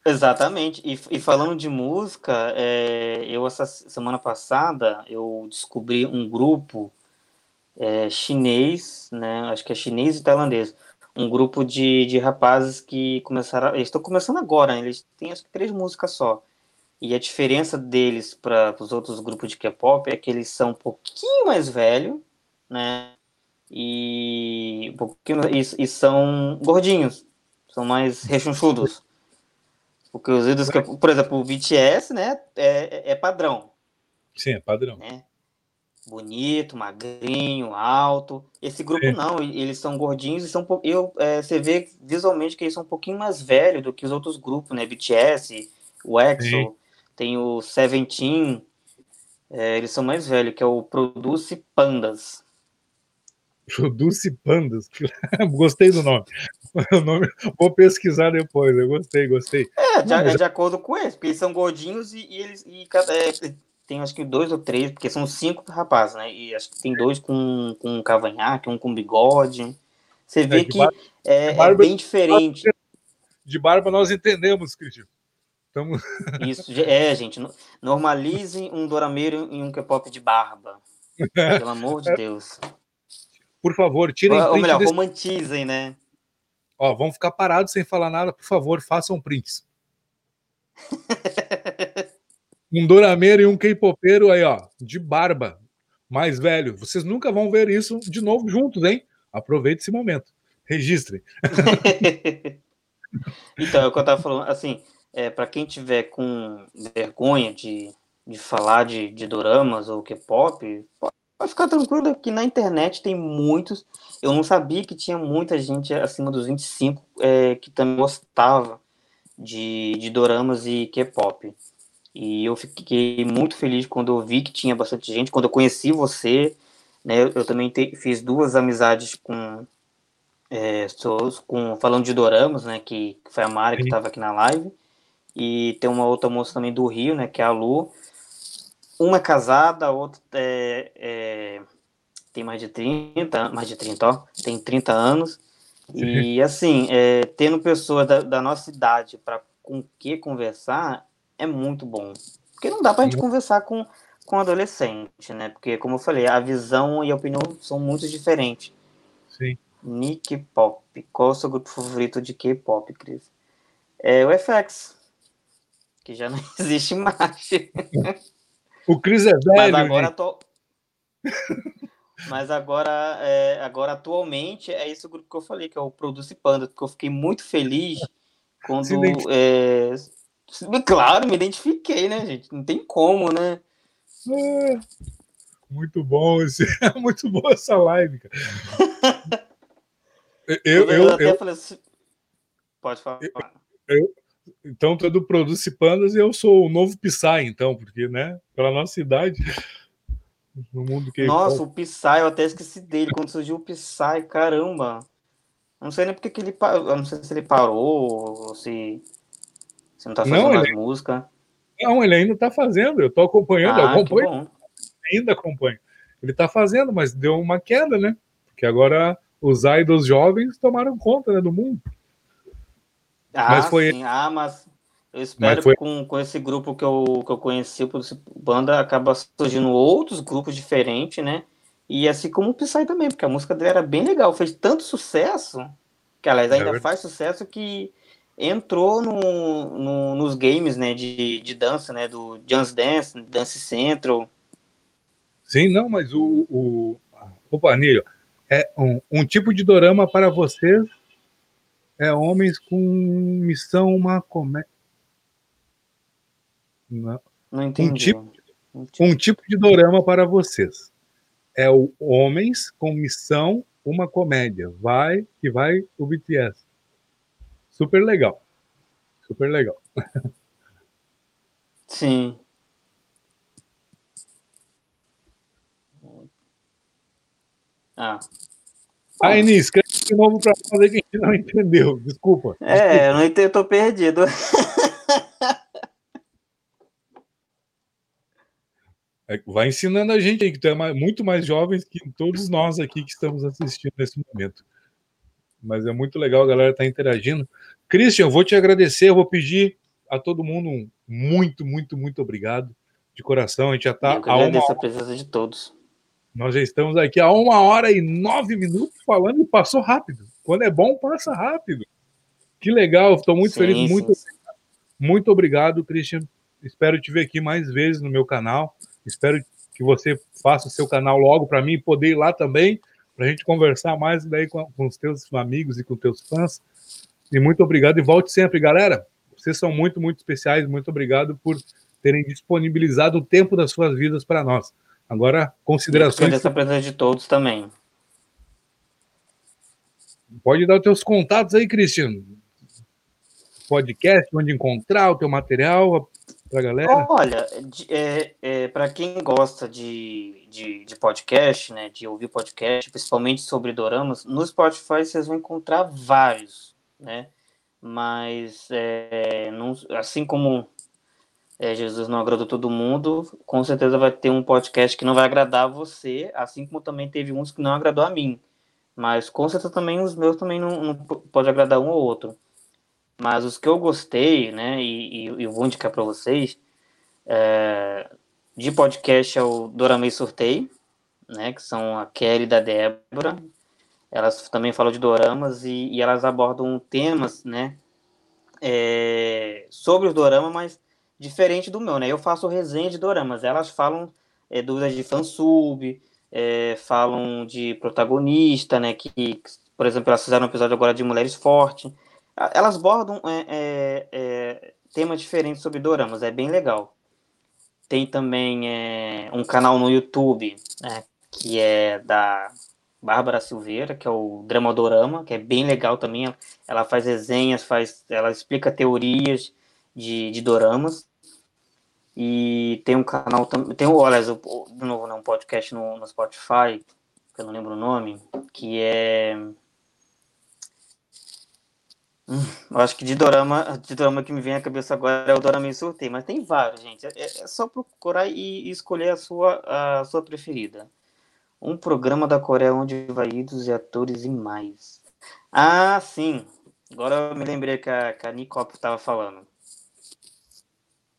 Exatamente. E, e, falando de música, é, eu essa semana passada eu descobri um grupo é, chinês, né? Acho que é chinês e tailandês. Um grupo de, de rapazes que começaram. Eles estão começando agora, eles têm acho que três músicas só. E a diferença deles para os outros grupos de K-pop é que eles são um pouquinho mais velhos, né? E, um pouquinho, e, e são gordinhos, são mais rechonchudos. Porque os ídolos, por exemplo, o BTS, né, é, é padrão. Sim, é padrão. Né? Bonito, magrinho, alto. Esse grupo é. não, eles são gordinhos e são eu, é, você vê visualmente que eles são um pouquinho mais velhos do que os outros grupos, né? BTS, o EXO, tem o Seventeen, é, eles são mais velhos, que é o Produce Pandas. Produce Pandas? Gostei do nome. O nome. Vou pesquisar depois, eu gostei, gostei. É, de, é de acordo com eles, porque eles são gordinhos e, e eles. E é, tem acho que dois ou três, porque são cinco rapazes, né? E acho que tem dois com, com cavanhaque, um com bigode. Você vê é, que barba, é, é, bem diferente. De barba nós entendemos, Cristian. Tamo... Isso, é, gente. Normalizem um dorameiro e um K-pop de barba. Pelo amor de Deus. Por favor, tirem Ou, ou melhor, desse... romantizem, né? Ó, vão ficar parados sem falar nada, por favor, façam prints. um dorameiro e um K-popeiro aí, ó, de barba, mais velho. Vocês nunca vão ver isso de novo juntos, hein? Aproveite esse momento. Registrem. então, é o que eu tava falando, assim, é, para quem tiver com vergonha de, de falar de, de doramas ou K-pop, pode ficar tranquilo que na internet tem muitos. Eu não sabia que tinha muita gente acima dos 25 é, que também gostava de, de doramas e K-pop. E eu fiquei muito feliz quando eu vi que tinha bastante gente, quando eu conheci você, né, eu também te, fiz duas amizades com, é, com falando de doramas, né, que, que foi a Mari que estava aqui na live, e tem uma outra moça também do Rio, né, que é a Lu. Uma é casada, a outra é, é, tem mais de 30, mais de 30, ó, tem 30 anos. E assim, é, tendo pessoas da, da nossa idade para com que conversar, é muito bom. Porque não dá pra gente conversar com, com adolescente, né? Porque, como eu falei, a visão e a opinião são muito diferentes. Sim. Nick Pop. Qual é o seu grupo favorito de K-pop, Cris? É o FX. Que já não existe mais. O Cris é velho. Mas agora, atu... Mas agora, é, agora atualmente é esse o grupo que eu falei, que é o Produce Panda, que eu fiquei muito feliz quando. É, Claro, me identifiquei, né, gente? Não tem como, né? É, Muito bom esse, muito boa essa live, cara. Eu, eu, até eu, falei assim. Pode falar. então, tu é do Produce Pandas e eu sou o novo Psy, então, porque, né, pela nossa idade, no mundo que Nossa, o Psy, eu até esqueci dele. Quando surgiu o Psy, caramba. Eu não sei nem porque que ele. Eu não sei se ele parou ou se. Se não tá fazendo Não, mais ele- música. Não, ele ainda tá fazendo, eu tô acompanhando, eu Ah, que acompanho, ainda acompanho. Ele tá fazendo, mas deu uma queda, né? Porque agora os idols jovens tomaram conta né, do mundo. Ah, Mas foi- sim. Ah, mas eu espero foi- que com, com esse grupo que eu, que eu conheci, Banda, acaba surgindo outros grupos diferentes, né? E assim como o Psy também, porque a música dele era bem legal, fez tanto sucesso, que aliás É ainda verdade. faz sucesso, que entrou no, no- nos games, né, de, de dança, né, do Just Dance, Dance Central. Sim, não, mas o. o... Opa, Nílio, é um, um tipo de dorama para vocês é homens com missão uma comédia. Não. Não entendi. tipo- Um tipo de dorama para vocês é o homens com missão uma comédia. Vai que vai o BTS. Super legal. Super legal. Sim. Ah, Aí, Nis, escreve de novo para fazer que a gente não entendeu. Desculpa. é, eu não entendi, eu tô perdido. É, Vai ensinando a gente aí, que tu é mais- muito mais jovem que todos nós aqui que estamos assistindo nesse momento. Mas é muito legal, a galera tá interagindo. Christian, eu vou te agradecer, eu vou pedir a todo mundo um muito, muito, muito obrigado. De coração, a gente já tá que a uma agradeço a presença de todos. Nós já estamos aqui há uma hora e nove minutos falando e passou rápido. Quando é bom, passa rápido. Que legal, estou muito Sim, feliz. sim, Muito, sim. muito obrigado, Christian. Espero te ver aqui mais vezes no meu canal. Espero que você faça o seu canal logo para mim poder ir lá também, para a gente conversar mais daí com, com os teus amigos e com os teus fãs. E muito obrigado e volte sempre, galera. Vocês são muito, muito especiais. Muito obrigado por terem disponibilizado o tempo das suas vidas para nós. Agora, considerações agradeço a presença de todos também. Pode dar os teus contatos aí, Cristiano. Podcast, onde encontrar o teu material pra galera. Olha, é, é, para quem gosta de, de, de podcast, né, de ouvir podcast, principalmente sobre doramas, no Spotify vocês vão encontrar vários, né? Mas é, não- assim como é, Jesus não agradou todo mundo, com certeza vai ter um podcast que não vai agradar você, assim como também teve uns que não agradou a mim. Mas com certeza também os meus também não, não pode agradar um ou outro. Mas os que eu gostei, né, e, e, e eu vou indicar para vocês, é, de podcast é o Doramei Sorteio, né, que são a Kelly da Débora. Elas também falam de doramas e, e elas abordam temas, né, é, sobre os doramas, mas diferente do meu, né? Eu faço resenha de doramas, elas falam é, dúvidas de fansub, é, falam de protagonista, né? Que, por exemplo, elas fizeram um episódio agora de Mulheres Fortes. Elas abordam é, é, é, temas diferentes sobre doramas, é bem legal. Tem também é, um canal no YouTube, né, que é da Bárbara Silveira, que é o Dramadorama, que é bem legal também. Ela faz resenhas, faz, ela explica teorias de, de doramas. E tem um canal também. Tem, olha, de novo, né, um podcast no, no Spotify, que eu não lembro o nome, que é. Hum, Eu acho que de dorama, de dorama que me vem à cabeça agora é o Dorama em Sorteio, mas tem vários, gente. É, é só procurar e, e escolher a sua, a sua preferida. Um programa da Coreia onde vai ídolos e atores e mais. Ah, sim. Agora eu me lembrei que a, que a Nicole estava falando.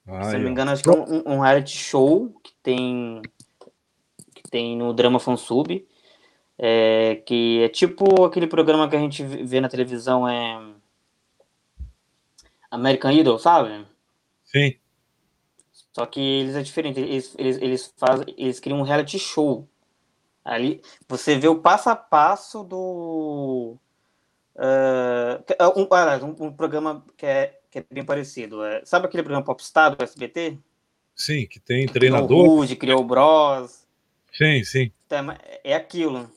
Ah, Se aí, não me engano, acho que é um, um reality show que tem que tem no Drama Fansub, é, que é tipo aquele programa que a gente vê na televisão, é American Idol, sabe? Sim. Só que eles é diferente, eles, eles, eles fazem, eles criam um reality show. Ali você vê o passo a passo do é um, um, um programa que é, que é bem parecido. É, sabe aquele programa Popstar do SBT? Sim, que tem Criou o treinador. Rude, criou o Bros. Sim, sim. Então, É aquilo.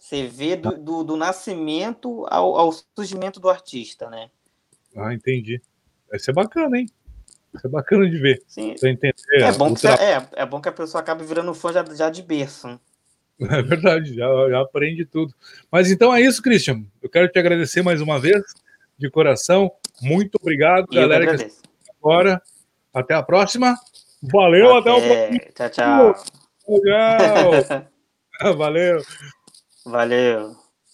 Você vê do, do, do nascimento ao, ao surgimento do artista, né? Ah, entendi. Vai ser bacana, hein? Vai ser bacana de ver. Sim, Pra entender. é, bom o que tra- é, é bom que a pessoa acabe virando fã já, já de berço. É verdade, já, já aprende tudo. Mas então é isso, Christian. Eu quero te agradecer mais uma vez, de coração. Muito obrigado, E galera que agora. Até a próxima. Valeu, até, o próximo. Tchau, tchau. Tchau. Valeu. Valeu.